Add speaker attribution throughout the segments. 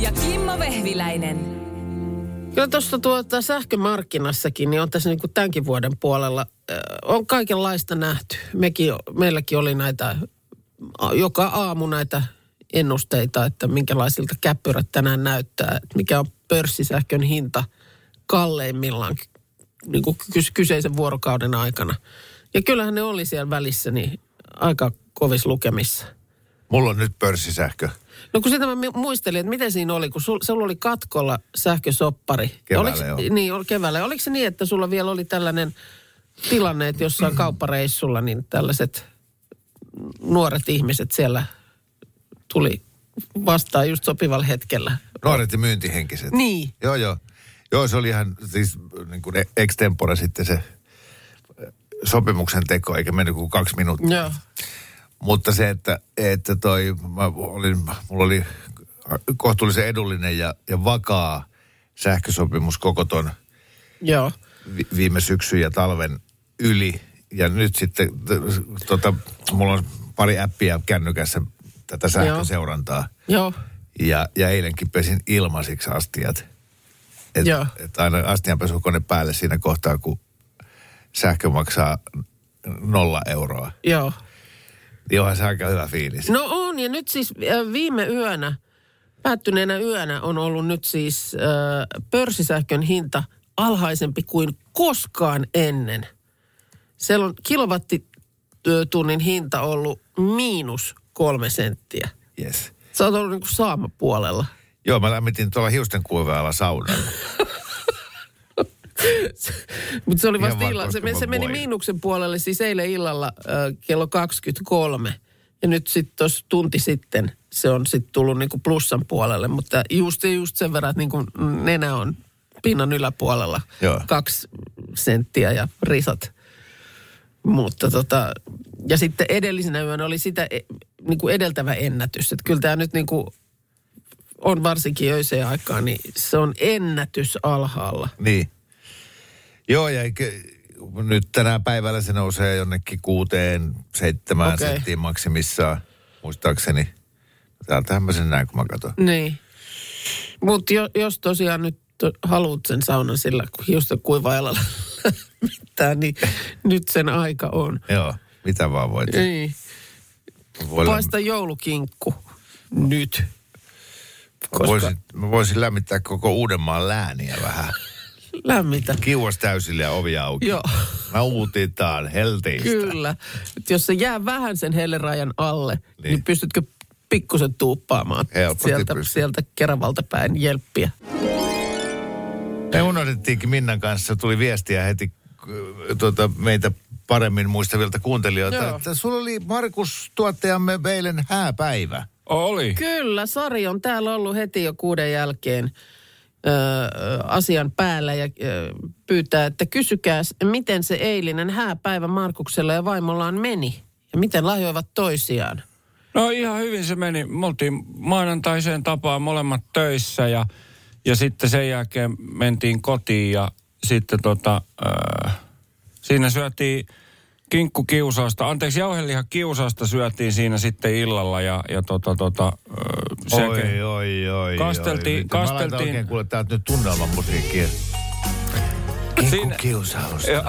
Speaker 1: Ja Kimmo Vehviläinen.
Speaker 2: Kyllä tuossa tuota sähkömarkkinassakin, niin on tässä niin kuin tämänkin vuoden puolella, äh, on kaikenlaista nähty. Mekin, meilläkin oli näitä, joka aamu näitä ennusteita, että minkälaisilta käppyrät tänään näyttää, että mikä on pörssisähkön hinta kalleimmillaan niin kuin kys- kyseisen vuorokauden aikana. Ja kyllähän ne oli siellä välissä niin aika kovissa lukemissa.
Speaker 3: Mulla on nyt pörssisähkö.
Speaker 2: No kun sitä mä muistelin, että miten siinä oli, kun sul, sulla oli katkolla sähkösoppari.
Speaker 3: Keväällä,
Speaker 2: Oliko,
Speaker 3: joo.
Speaker 2: Niin, oli keväällä. Oliko se niin, että sulla vielä oli tällainen tilanne, että jossain kauppareissulla, niin tällaiset nuoret ihmiset siellä tuli vastaan just sopivalla hetkellä.
Speaker 3: Nuoret ja myyntihenkiset.
Speaker 2: Niin.
Speaker 3: Joo, joo. Joo, se oli ihan siis niin kuin extempore sitten se sopimuksen teko, eikä mennyt kuin kaksi minuuttia.
Speaker 2: Joo.
Speaker 3: Mutta se, että, että toi, mä olin, mulla oli kohtuullisen edullinen ja, ja vakaa sähkösopimus koko ton
Speaker 2: Joo.
Speaker 3: vi, viime syksyn ja talven yli. Ja nyt sitten tota, mulla on pari appia kännykässä tätä sähköseurantaa.
Speaker 2: Joo.
Speaker 3: Ja, ja eilenkin pesin ilmaisiksi astiat. Et,
Speaker 2: Joo.
Speaker 3: et aina astianpesukone päälle siinä kohtaa, kun sähkö maksaa nolla euroa.
Speaker 2: Joo.
Speaker 3: Onhan se aika hyvä fiilis.
Speaker 2: No on, ja nyt siis viime yönä, päättyneenä yönä on ollut nyt siis äh, pörssisähkön hinta alhaisempi kuin koskaan ennen. Siellä on kilowattitunnin hinta ollut miinus kolme senttiä.
Speaker 3: Yes.
Speaker 2: Sä oot ollut niin kuin saamapuolella.
Speaker 3: Joo, mä lämmitin tuolla hiusten kuivaajalla saunalla.
Speaker 2: Mutta se oli vasta illalla. Se, se meni miinuksen puolelle siis eilen illalla äh, kello 23. Ja nyt sitten tuossa tunti sitten se on sitten tullut niinku plussan puolelle. Mutta just, just sen verran, että niinku nenä on pinnan yläpuolella.
Speaker 3: Joo.
Speaker 2: Kaksi senttiä ja risat. Mutta tota, ja sitten edellisenä yönä oli sitä e, niinku edeltävä ennätys. Että kyllä tämä nyt niinku on varsinkin öiseen aikaan, niin se on ennätys alhaalla.
Speaker 3: niin. Joo, ja eikä, nyt tänä päivällä se nousee jonnekin kuuteen, seitsemään okay. senttiin maksimissaan, muistaakseni. Täältähän mä sen näen, kun mä katson.
Speaker 2: Niin. Mutta jo, jos tosiaan nyt haluat sen saunan sillä, kun hiusten kuivaajalla mitään, niin nyt sen aika on.
Speaker 3: Joo, mitä vaan voit.
Speaker 2: Niin.
Speaker 3: Voi
Speaker 2: Paista joulukinkku nyt.
Speaker 3: Mä voisin, mä voisin lämmittää koko Uudenmaan lääniä vähän.
Speaker 2: Lämmitä.
Speaker 3: Kiuas täysille ja ovi auki.
Speaker 2: Joo.
Speaker 3: Mä uutitaan helteistä.
Speaker 2: Kyllä. Et jos se jää vähän sen hellerajan alle, niin,
Speaker 3: Niin.
Speaker 2: pystytkö pikkusen tuuppaamaan
Speaker 3: Helposti
Speaker 2: sieltä,
Speaker 3: pystyn.
Speaker 2: sieltä Keravalta päin jelppiä.
Speaker 3: Me unohdettiinkin Minnan kanssa, tuli viestiä heti äh, tuota, meitä paremmin muistavilta kuuntelijoilta,
Speaker 2: Joo.
Speaker 3: että sulla oli Markus tuottajamme eilen hääpäivä.
Speaker 4: Oli.
Speaker 2: Kyllä, Sari on täällä ollut heti jo kuuden jälkeen ö, asian päällä ja ö, pyytää, että kysykää, miten se eilinen hääpäivä Markuksella ja vaimollaan meni ja miten lahjoivat toisiaan.
Speaker 4: No ihan hyvin se meni. Me oltiin maanantaiseen tapaan molemmat töissä ja, ja sitten sen jälkeen mentiin kotiin ja sitten tota, äh, siinä syötiin kinkkukiusausta, anteeksi jauhelihan kiusausta syötiin siinä sitten illalla ja, ja tota, tota, äh,
Speaker 3: Oi, oi, oi.
Speaker 4: Kasteltiin-
Speaker 3: oi. Nyt Mä laitan
Speaker 4: kasteltiin-
Speaker 3: oikein kuule täältä nyt tunnelman musiikkia.
Speaker 4: Siinä-
Speaker 3: Kiusausta.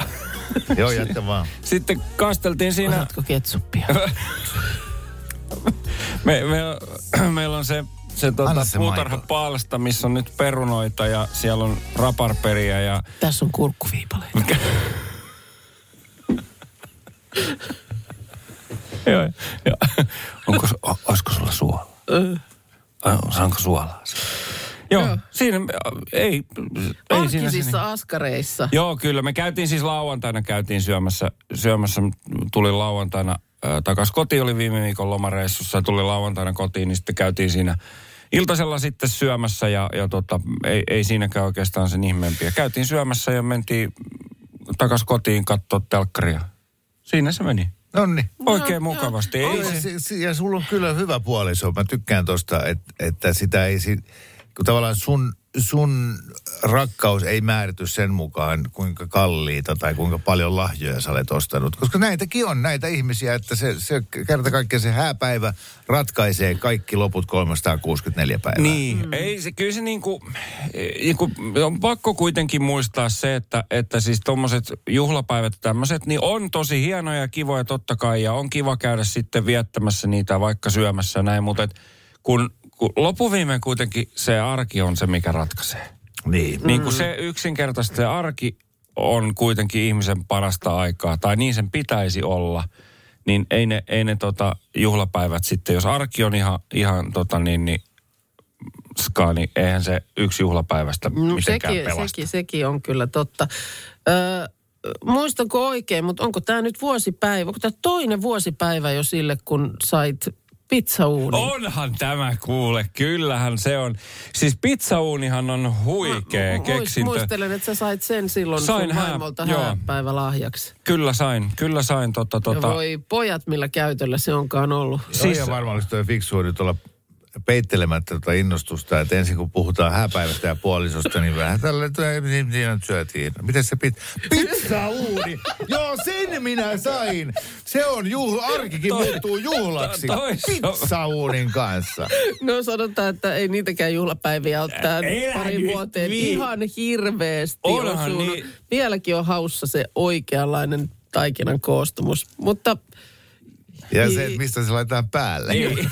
Speaker 4: Ja,
Speaker 3: Joo, jättä vaan.
Speaker 4: sitten kasteltiin siinä,
Speaker 2: Osaatko ketsuppia?
Speaker 4: me, me, meillä on se, se, tota,
Speaker 3: Anna se
Speaker 4: puutarhapalsta, missä on nyt perunoita ja siellä on raparperia ja
Speaker 2: Tässä on kurkkuviipaleita.
Speaker 4: Joo, joo. Onko, olisiko sulla suolaa? Ai, Saanko suolaa? Joo,
Speaker 2: Joo.
Speaker 4: siinä ei, ei siinä
Speaker 2: Arkisissa
Speaker 4: niin.
Speaker 2: askareissa.
Speaker 4: Joo, kyllä. Me käytiin siis lauantaina, käytiin syömässä, syömässä tuli lauantaina äh, takas kotiin, oli viime viikon lomareissussa ja tuli lauantaina kotiin, niin sitten käytiin siinä iltasella sitten syömässä ja, ja tota, ei, ei siinäkään oikeastaan sen ihmeempiä. Käytiin syömässä ja mentiin takas kotiin katsoa telkkaria. Siinä se meni.
Speaker 3: Nonni.
Speaker 4: Oikein mukavasti. Ei se,
Speaker 3: ja sulla on kyllä hyvä puoliso. Mä tykkään tosta, että, että sitä ei... si- Kun tavallaan sun, sun rakkaus ei määrity sen mukaan, kuinka kalliita tai kuinka paljon lahjoja sä olet ostanut. Koska näitäkin on näitä ihmisiä, että se, se kerta kaikkiaan se hääpäivä ratkaisee kaikki loput 364 päivää.
Speaker 4: Niin, mm. ei se, kyllä se niinku, niinku, on pakko kuitenkin muistaa se, että, että siis tommoset juhlapäivät ja tämmöiset, niin on tosi hienoja ja kivoja totta kai, ja on kiva käydä sitten viettämässä niitä vaikka syömässä näin, mutta et kun, kun lopuviimein kuitenkin se arki on se, mikä ratkaisee.
Speaker 3: Niin.
Speaker 4: Niin kuin se yksinkertaisesti se arki on kuitenkin ihmisen parasta aikaa, tai niin sen pitäisi olla, niin ei ne, ei ne tota juhlapäivät sitten, jos arki on ihan, ihan tota niin, niin ska, niin eihän se yksi juhlapäivästä
Speaker 2: No,
Speaker 4: mitenkään
Speaker 2: sekin,
Speaker 4: pelasta.
Speaker 2: sekin, sekin on kyllä totta. Öö, muistanko oikein, mutta onko tämä nyt vuosipäivä? Onko tämä toinen vuosipäivä jo sille, kun sait pizzauunin?
Speaker 4: Onhan tämä kuule, kyllähän se on. Siis pizzauunihan on huikea
Speaker 2: Muist-
Speaker 4: keksintö.
Speaker 2: Muistelen, että sä sait sen silloin
Speaker 4: Sain
Speaker 2: sun
Speaker 4: hää-
Speaker 2: vaimolta
Speaker 4: joo.
Speaker 2: hääpäivälahjaksi.
Speaker 4: Kyllä sain, kyllä sain tota,
Speaker 2: Ja
Speaker 4: tota.
Speaker 2: voi pojat, millä käytöllä se onkaan ollut.
Speaker 3: Siis, ja varmaan olisi toi fiksua nyt olla peittelemättä tuota innostusta, että ensin kun puhutaan hääpäivästä ja puolisosta, niin vähän tällä niin siinä nyt syötiin. Miten se pit... Pizza uuni! Joo, sen minä sain! Se on juhla, arkikin
Speaker 4: Toi-
Speaker 3: muuttuu juhlaksi.
Speaker 4: toi- toi-
Speaker 3: Pizza uunin kanssa.
Speaker 2: No sanotaan, että ei niitäkään juhlapäiviä ole tähän
Speaker 4: Elä
Speaker 2: pari vuoteen
Speaker 4: vii-
Speaker 2: ihan hirveästi
Speaker 4: Onhan
Speaker 2: osunut.
Speaker 4: niin.
Speaker 2: Vieläkin on haussa se oikeanlainen taikinan koostumus. Mutta
Speaker 3: Ja
Speaker 2: Niin.
Speaker 3: se, että mistä se laitetaan päälle.
Speaker 4: Niin.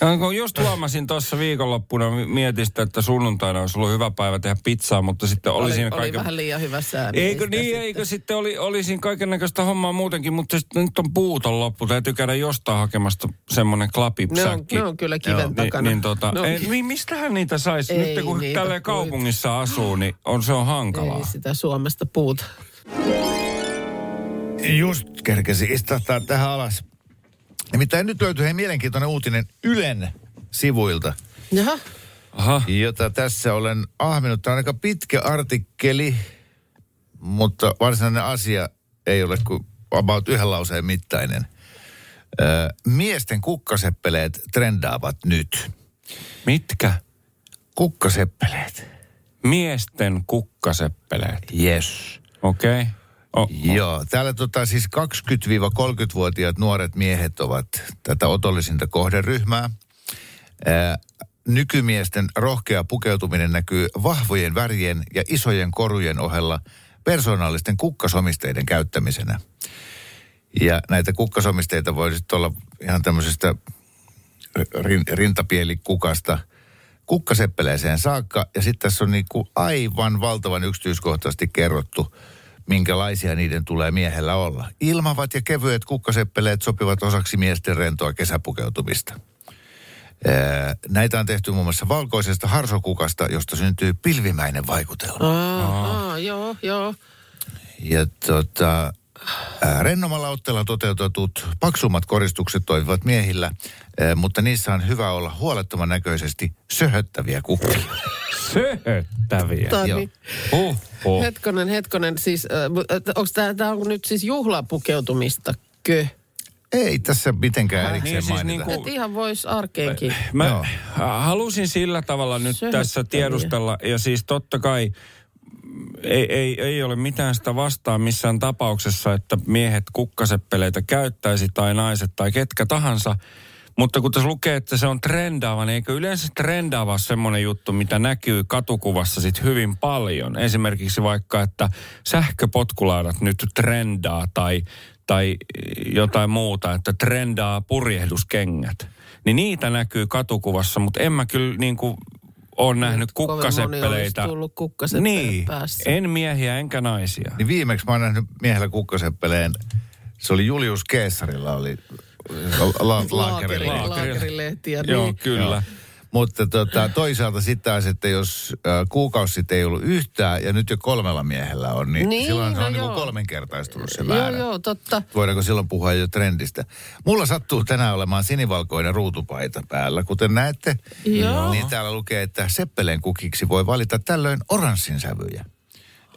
Speaker 4: Ja kun just huomasin tuossa viikonloppuna, mi- mietin sitä, että sunnuntaina olisi ollut hyvä päivä tehdä pizzaa, mutta sitten oli,
Speaker 2: oli,
Speaker 4: kaiken...
Speaker 2: vähän liian hyvä sää.
Speaker 4: Eikö niin,
Speaker 2: sitten-
Speaker 4: eikö sitten oli, oli siinä kaiken näköistä hommaa muutenkin, mutta sitten nyt on puuton loppu. Täytyy käydä jostain hakemasta semmoinen
Speaker 2: Ne on,
Speaker 4: klapipsäkki.
Speaker 2: ne on kyllä kiven
Speaker 4: Niin,
Speaker 2: takana.
Speaker 4: niin tota,
Speaker 2: Ne on
Speaker 4: ei, mi- mistähän niitä saisi? Nyt kun
Speaker 2: niitä
Speaker 4: tällä kaupungissa asuu, niin on, se on hankalaa.
Speaker 2: Ei sitä Suomesta puuta.
Speaker 3: Just kerkesi istahtaa tähän alas. Nimittäin nyt löytyy hei mielenkiintoinen uutinen Ylen sivuilta,
Speaker 2: Jaha,
Speaker 4: Aha.
Speaker 3: jota tässä olen ahminut. Tämä on aika pitkä artikkeli, mutta varsinainen asia ei ole kuin about yhden lauseen mittainen. Ö, miesten kukkaseppeleet trendaavat nyt.
Speaker 4: Mitkä?
Speaker 3: Kukkaseppeleet.
Speaker 4: Miesten kukkaseppeleet.
Speaker 3: Yes.
Speaker 4: Okei. Okay. Oh,
Speaker 3: Joo, täällä tota siis 20-30-vuotiaat nuoret miehet ovat tätä otollisinta kohderyhmää. Ää, nykymiesten rohkea pukeutuminen näkyy vahvojen värien ja isojen korujen ohella persoonallisten kukkasomisteiden käyttämisenä. Ja näitä kukkasomisteita voi sitten olla ihan tämmöisestä rin, rintapielikukasta kukkaseppeleeseen saakka. Ja sitten tässä on niinku aivan valtavan yksityiskohtaisesti kerrottu, minkälaisia niiden tulee miehellä olla. Ilmavat ja kevyet kukkaseppeleet sopivat osaksi miesten rentoa kesäpukeutumista. Näitä on tehty muun muassa valkoisesta harsokukasta, josta syntyy pilvimäinen vaikutelma.
Speaker 2: aa, aa, joo, joo.
Speaker 3: Ja tota, rennomalla otteella toteutetut paksummat koristukset toimivat miehillä, mutta niissä on hyvä olla huolettoman näköisesti söhöttäviä kukkia.
Speaker 4: söhöttäviä.
Speaker 2: Tää,
Speaker 3: Joo.
Speaker 2: niin,
Speaker 4: Huh, huh.
Speaker 2: hetkonen, hetkonen, siis äh, onko tämä nyt siis juhlapukeutumista? Kö?
Speaker 3: Ei tässä mitenkään erikseen
Speaker 4: Niin siis
Speaker 3: mainita.
Speaker 4: niinku-
Speaker 2: Et ihan voisi arkeenkin.
Speaker 4: Mä
Speaker 3: Joo.
Speaker 4: halusin sillä tavalla nyt
Speaker 2: Söhöttäviä.
Speaker 4: tässä tiedustella, ja siis totta kai ei, ei, ei ole mitään sitä vastaan missään tapauksessa, että miehet kukkaseppeleitä käyttäisi tai naiset tai ketkä tahansa. Mutta kun tässä lukee, että se on trendaava, niin eikö yleensä trendaava semmoinen juttu, mitä näkyy katukuvassa sit hyvin paljon? Esimerkiksi vaikka, että sähköpotkulaudat nyt trendaa tai, tai jotain muuta, että trendaa purjehduskengät. Niin niitä näkyy katukuvassa, mutta en mä kyllä niin kuin ole nähnyt kukkaseppeleitä.
Speaker 2: tullut kukkaseppele
Speaker 4: Niin,
Speaker 2: päässä.
Speaker 4: en miehiä enkä naisia.
Speaker 3: Niin viimeksi mä oon nähnyt miehellä kukkaseppeleen, se oli Julius Keesarilla, oli la, la.
Speaker 2: Laakerilehtiä.
Speaker 4: Joo,
Speaker 2: Niin.
Speaker 4: kyllä.
Speaker 3: Mutta tota, toisaalta sitten taas, että jos kuukausi sitten ei ollut yhtään ja nyt jo kolmella miehellä on, niin,
Speaker 2: Niin,
Speaker 3: silloin se
Speaker 2: no
Speaker 3: on niin
Speaker 2: joo.
Speaker 3: kolmenkertaistunut se
Speaker 2: Joo,
Speaker 3: määrä.
Speaker 2: joo, totta.
Speaker 3: Voidaanko silloin puhua jo trendistä? Mulla sattuu tänään olemaan sinivalkoinen ruutupaita päällä. Kuten näette,
Speaker 2: Joo.
Speaker 3: niin täällä lukee, että seppeleen kukiksi voi valita tällöin oranssin sävyjä.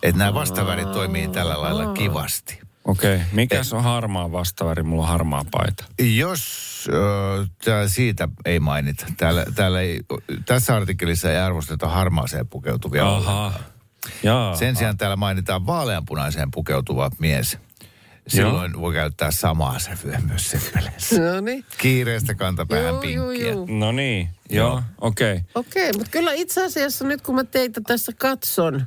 Speaker 3: Että nämä vastavärit toimii tällä lailla kivasti.
Speaker 4: Okei, okay. mikäs on harmaa vastaväri? Mulla on harmaa paita.
Speaker 3: Jos äh, tää siitä ei mainita, täällä, täällä ei, tässä artikkelissa ei arvosteta harmaaseen pukeutuvia
Speaker 4: Aha. Jaa.
Speaker 3: Sen sijaan täällä mainitaan vaaleanpunaiseen pukeutuva mies. Silloin voi käyttää samaa sävyä myös seppeleessä.
Speaker 2: No niin.
Speaker 3: Kiireestä kantapäähän
Speaker 2: Joo, joo,
Speaker 3: pinkkiä.
Speaker 2: joo.
Speaker 4: No niin, joo, okei. Okay.
Speaker 2: Okei, mutta kyllä itse asiassa nyt kun mä teitä tässä katson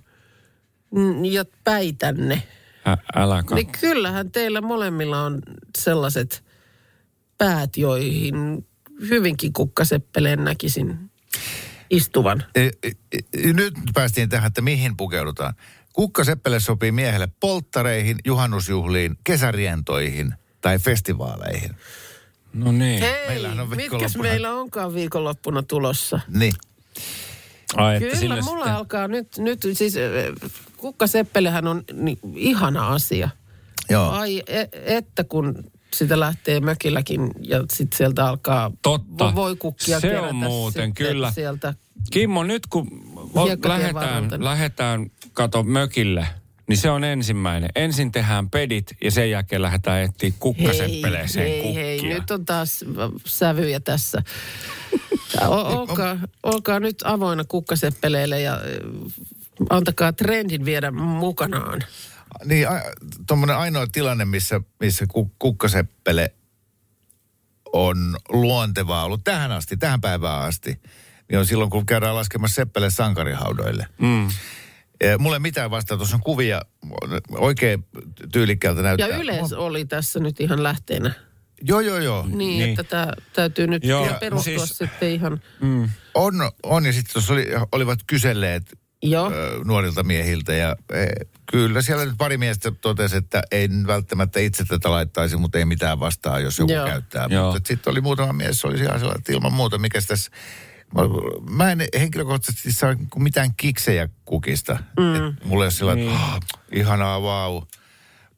Speaker 2: ja päitänne,
Speaker 4: Ä, älä katso.
Speaker 2: niin kyllähän teillä molemmilla on sellaiset päät, joihin hyvinkin kukkaseppeleen näkisin istuvan.
Speaker 3: E, e, e, Nyt päästiin tähän, että mihin pukeudutaan. Kukkaseppele sopii miehelle polttareihin, juhannusjuhliin, kesärientoihin tai festivaaleihin.
Speaker 4: No niin.
Speaker 2: Hei,
Speaker 3: Meillähän on
Speaker 2: mitkäs
Speaker 3: viikonloppuna-
Speaker 2: meillä onkaan viikonloppuna tulossa?
Speaker 3: Niin.
Speaker 4: Ai, että
Speaker 2: Kyllä,
Speaker 4: sille
Speaker 2: mulla
Speaker 4: sitten...
Speaker 2: alkaa nyt, nyt siis kukkaseppelehän on niin, ihana asia.
Speaker 3: Joo.
Speaker 2: Ai e, että kun sitä lähtee mökilläkin ja sitten sieltä alkaa
Speaker 4: Totta.
Speaker 2: vo- voikukkia
Speaker 4: Se on muuten, kyllä.
Speaker 2: sieltä.
Speaker 4: Kimmo, nyt kun
Speaker 2: varrelta.
Speaker 4: lähdetään, kato, mökille, niin se on ensimmäinen. Ensin tehdään pedit ja sen jälkeen lähdetään etsiä kukkaseppeleeseen
Speaker 2: hei,
Speaker 4: kukkia.
Speaker 2: hei, nyt on taas sävyjä tässä. O- olkaa, olkaa nyt avoinna kukkaseppeleille ja äh, antakaa trendin viedä mukanaan.
Speaker 3: Niin, tuommoinen ainoa tilanne, missä, missä ku- kukkaseppele on luontevaa ollut tähän asti, tähän päivään asti, niin on silloin, kun käydään laskemassa seppele sankarihaudoille.
Speaker 4: Mm.
Speaker 3: Ja Mulla ei mitään vastaa, tuossa on kuvia, oikein tyylikkäältä
Speaker 2: Ja
Speaker 3: näyttää.
Speaker 2: Yleis oli tässä nyt ihan lähteenä.
Speaker 3: Joo, joo, joo.
Speaker 2: Niin,
Speaker 4: Niin.
Speaker 2: että tämä täytyy nyt
Speaker 4: Joo,
Speaker 2: perustua
Speaker 4: siis-
Speaker 2: sitten ihan...
Speaker 3: On, on ja sitten tuossa oli, olivat kyselleet
Speaker 2: Joo.
Speaker 3: ö, nuorilta miehiltä ja e, kyllä siellä nyt pari miestä totesi, että ei välttämättä itse tätä laittaisi, mutta ei mitään vastaa, jos joku
Speaker 2: Joo.
Speaker 3: käyttää.
Speaker 4: Joo.
Speaker 3: Mutta sitten oli muutama mies, oli ihan sellainen, että ilman muuta, mikä tässä... Mä, mä en henkilökohtaisesti saa mitään kiksejä kukista. Mm. Et mulla ei ole sillä niin.
Speaker 4: Niin.
Speaker 3: että oh, ihanaa, vau.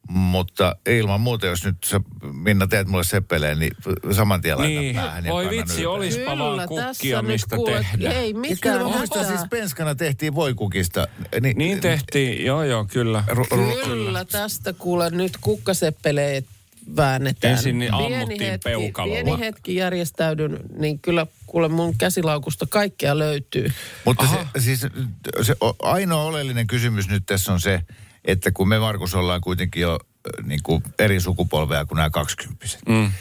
Speaker 3: Mutta ilman muuta, jos nyt sä, Minna teet mulle seppeleen, niin saman tien laitan
Speaker 4: Niin,
Speaker 3: päähän ja
Speaker 4: voi vitsi,
Speaker 3: ylös.
Speaker 4: olispa vaan kukkia, mistä
Speaker 2: kuule,
Speaker 4: tehdä.
Speaker 2: Ei
Speaker 3: Ja kyllä
Speaker 2: mitään
Speaker 3: mä muistan, siis penskana tehtiin voikukista.
Speaker 4: Niin tehtiin, joo joo, kyllä.
Speaker 3: Ru- ru-
Speaker 2: Kyllä, tästä kuule nyt kukkaseppeleet väännetään.
Speaker 4: Ensin niin ammuttiin
Speaker 2: hetki,
Speaker 4: peukalolla.
Speaker 2: Pieni hetki järjestäydyn, niin kyllä kuule mun käsilaukusta kaikkea löytyy.
Speaker 3: Mutta se, siis se ainoa oleellinen kysymys nyt tässä on se, että kun me Markus ollaan kuitenkin jo niin kuin eri sukupolvea kuin nämä kaksikymppiset.
Speaker 4: Mm.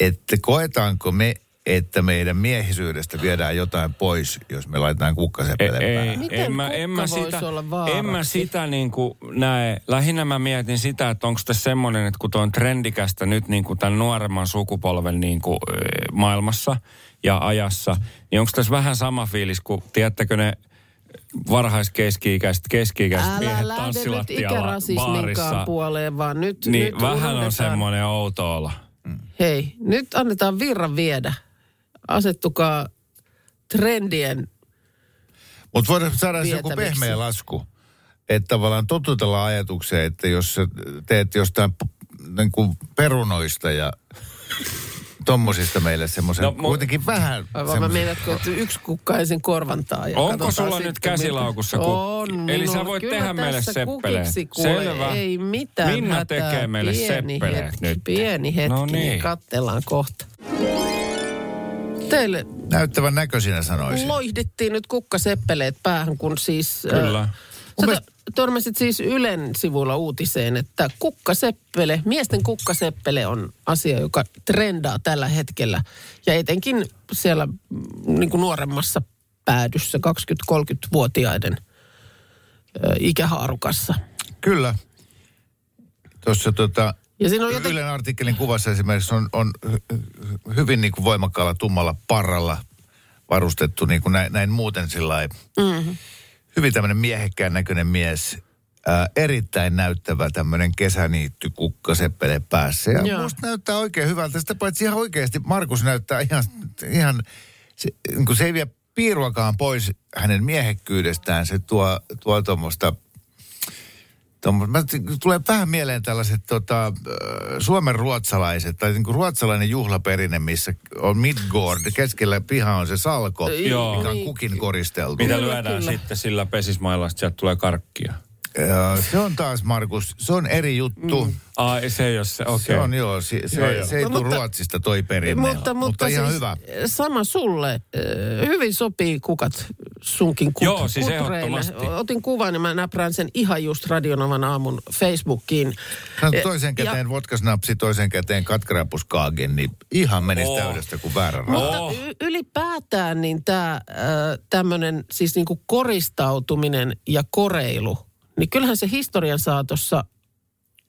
Speaker 3: Että koetaanko me, että meidän miehisyydestä viedään jotain pois, jos me laitetaan kukkaseppeleen
Speaker 4: Ei,
Speaker 3: päähän?
Speaker 2: Miten
Speaker 4: en mä, en mä sitä,
Speaker 2: olla
Speaker 4: en mä sitä niin kuin näe. Lähinnä mä mietin sitä, että onko tässä semmoinen, että kun tuo on trendikästä nyt niin kuin tämän nuoremman sukupolven niin kuin, maailmassa ja ajassa, niin onko tässä vähän sama fiilis kuin, tiedättekö ne varhaiskeski-ikäiset, keski-ikäiset
Speaker 2: Älä
Speaker 4: miehet tanssilattialla baarissa.
Speaker 2: puoleen, vaan nyt,
Speaker 4: Niin
Speaker 2: nyt
Speaker 4: vähän on
Speaker 2: unohdetaan.
Speaker 4: semmoinen outo olla.
Speaker 2: Hei, nyt annetaan virran viedä. Asettukaa trendien
Speaker 3: Mutta voidaan saada se joku pehmeä lasku. Että tavallaan totutellaan ajatukseen, että jos teet jostain p- niin kuin perunoista ja tommosista meille semmoisen,
Speaker 4: No,
Speaker 3: no,
Speaker 4: mu-
Speaker 3: kuitenkin vähän
Speaker 2: Vai mä meinaatko, että yksi kukka ensin korvantaa. Ja
Speaker 4: Onko sulla
Speaker 2: sitten,
Speaker 4: nyt käsilaukussa kukki?
Speaker 2: On
Speaker 4: Eli sä
Speaker 2: minulla.
Speaker 4: voit
Speaker 2: Kyllä
Speaker 4: tehdä meille seppeleen. Selvä.
Speaker 2: Ei mitään
Speaker 4: Minna
Speaker 2: hätää.
Speaker 4: tekee meille
Speaker 2: pieni hetki,
Speaker 4: nyt.
Speaker 2: Pieni hetki,
Speaker 4: No
Speaker 2: niin.
Speaker 4: niin.
Speaker 2: katsellaan kohta. Teille
Speaker 3: näyttävän näköisinä sanoisin.
Speaker 2: loihdittiin nyt kukkaseppeleet päähän, kun siis...
Speaker 4: Kyllä.
Speaker 2: Äh, sä to- törmäsit siis Ylen sivuilla uutiseen, että kukkaseppele, miesten kukkaseppele on asia, joka trendaa tällä hetkellä. Ja etenkin siellä mm, niin kuin nuoremmassa päädyssä, 20-30-vuotiaiden ö, ikähaarukassa.
Speaker 3: Kyllä. Tuossa tota,
Speaker 2: Ja siinä on joten...
Speaker 3: Ylen artikkelin kuvassa esimerkiksi on, on hy- hy- hyvin niin kuin voimakkaalla tummalla parralla varustettu niin kuin näin, näin muuten sillä mm-hmm. Hyvin tämmöinen miehekkään näköinen mies. Ää, erittäin näyttävä tämmöinen kesäniitty kukka seppele päässä. Ja
Speaker 2: Joo.
Speaker 3: musta näyttää oikein hyvältä. Sitä paitsi ihan oikeasti Markus näyttää ihan, ihan se, niin se ei vie piiruakaan pois hänen miehekkyydestään. Se tuo, tuo mä, tulee vähän mieleen tällaiset tota, Suomen ruotsalaiset, tai niinku ruotsalainen juhlaperinne, missä on Midgård, keskellä piha on se salko,
Speaker 4: Joo.
Speaker 3: mikä on
Speaker 2: Niin.
Speaker 3: kukin koristeltu.
Speaker 4: Mitä lyödään
Speaker 2: kyllä.
Speaker 4: sitten sillä pesismailla, että sieltä tulee karkkia.
Speaker 3: Ja se on taas, Markus, se on eri juttu. Mm.
Speaker 4: Ai, se ei ole se, okei.
Speaker 3: Se on joo, se, se,
Speaker 4: Joo, joo.
Speaker 3: se ei
Speaker 2: No,
Speaker 3: tule
Speaker 2: mutta-
Speaker 3: Ruotsista toi perinne,
Speaker 2: Mutta, mutta,
Speaker 3: ihan
Speaker 2: siis
Speaker 3: hyvä.
Speaker 2: sama sulle. Hyvin sopii kukat sunkin kut,
Speaker 4: Joo, siis
Speaker 2: kutreille. Otin kuvan ja mä näprään sen ihan just Radionovan aamun Facebookiin.
Speaker 3: Hän toisen
Speaker 2: ja-
Speaker 3: käteen vodkasnapsi, toisen käteen katkrapuskaagen, niin ihan menisi
Speaker 4: Oh.
Speaker 3: täydestä kuin väärä raha.
Speaker 2: Mutta
Speaker 4: Oh.
Speaker 2: y- ylipäätään niin tämä tämmöinen siis niinku koristautuminen ja koreilu, niin kyllähän se historian saatossa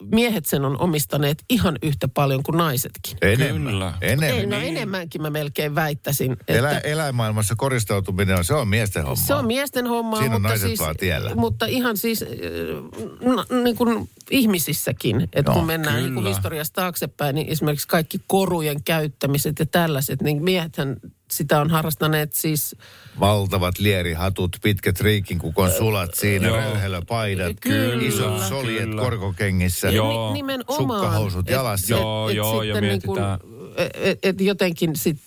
Speaker 2: miehet sen on omistaneet ihan yhtä paljon kuin naisetkin.
Speaker 3: Enemmän.
Speaker 4: Kyllä.
Speaker 3: Enemmän.
Speaker 2: Ei, no
Speaker 4: niin.
Speaker 2: enemmänkin mä melkein väittäisin. Että
Speaker 3: Elä, eläinmaailmassa koristautuminen on, se on miesten homma.
Speaker 2: Se on miesten hommaa,
Speaker 3: Siinä on
Speaker 2: mutta,
Speaker 3: naiset
Speaker 2: siis,
Speaker 3: vaan tiellä.
Speaker 2: mutta ihan siis äh, n- niin kuin ihmisissäkin, että
Speaker 3: Joo,
Speaker 2: kun mennään niin historiasta taaksepäin, niin esimerkiksi kaikki korujen käyttämiset ja tällaiset, niin miehethän sitä on harrastaneet siis
Speaker 3: Valtavat lierihatut, pitkät riikinkukon sulat siinä, röyhelöpaidat,
Speaker 2: Kyllä.
Speaker 3: isot soljet
Speaker 4: Kyllä.
Speaker 3: korkokengissä.
Speaker 4: Joo.
Speaker 2: Ni- nimenomaan.
Speaker 3: Sukkahousut
Speaker 2: Et-
Speaker 3: jalassa.
Speaker 4: Joo, joo, ja
Speaker 2: sitten niin kuin,
Speaker 4: mietitään-
Speaker 2: et, et jotenkin sit,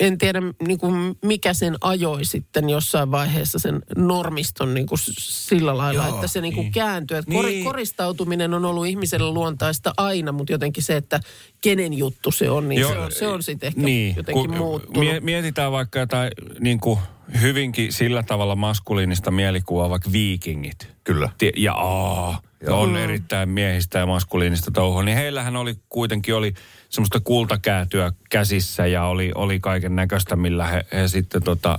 Speaker 2: en tiedä niin kuin mikä sen ajoi sitten jossain vaiheessa sen normiston niin kuin sillä lailla,
Speaker 3: Joo,
Speaker 2: että se niin kuin
Speaker 4: niin.
Speaker 2: kääntyy. Et kor,
Speaker 4: Niin.
Speaker 2: koristautuminen on ollut ihmiselle luontaista aina, mutta jotenkin se, että kenen juttu se on, niin se on, se on sitten ehkä
Speaker 4: niin,
Speaker 2: jotenkin
Speaker 4: kun
Speaker 2: muuttunut.
Speaker 4: mie- mietitään vaikka jotain niin kuin hyvinkin sillä tavalla maskuliinista mielikuvaa, vaikka viikingit.
Speaker 3: Kyllä.
Speaker 4: Ja aa,
Speaker 3: Joo.
Speaker 4: on erittäin miehistä ja maskuliinista touhua, niin heillähän oli kuitenkin oli semmoista kultakäätyä käsissä ja oli, oli kaiken näköistä, millä he, he sitten tota,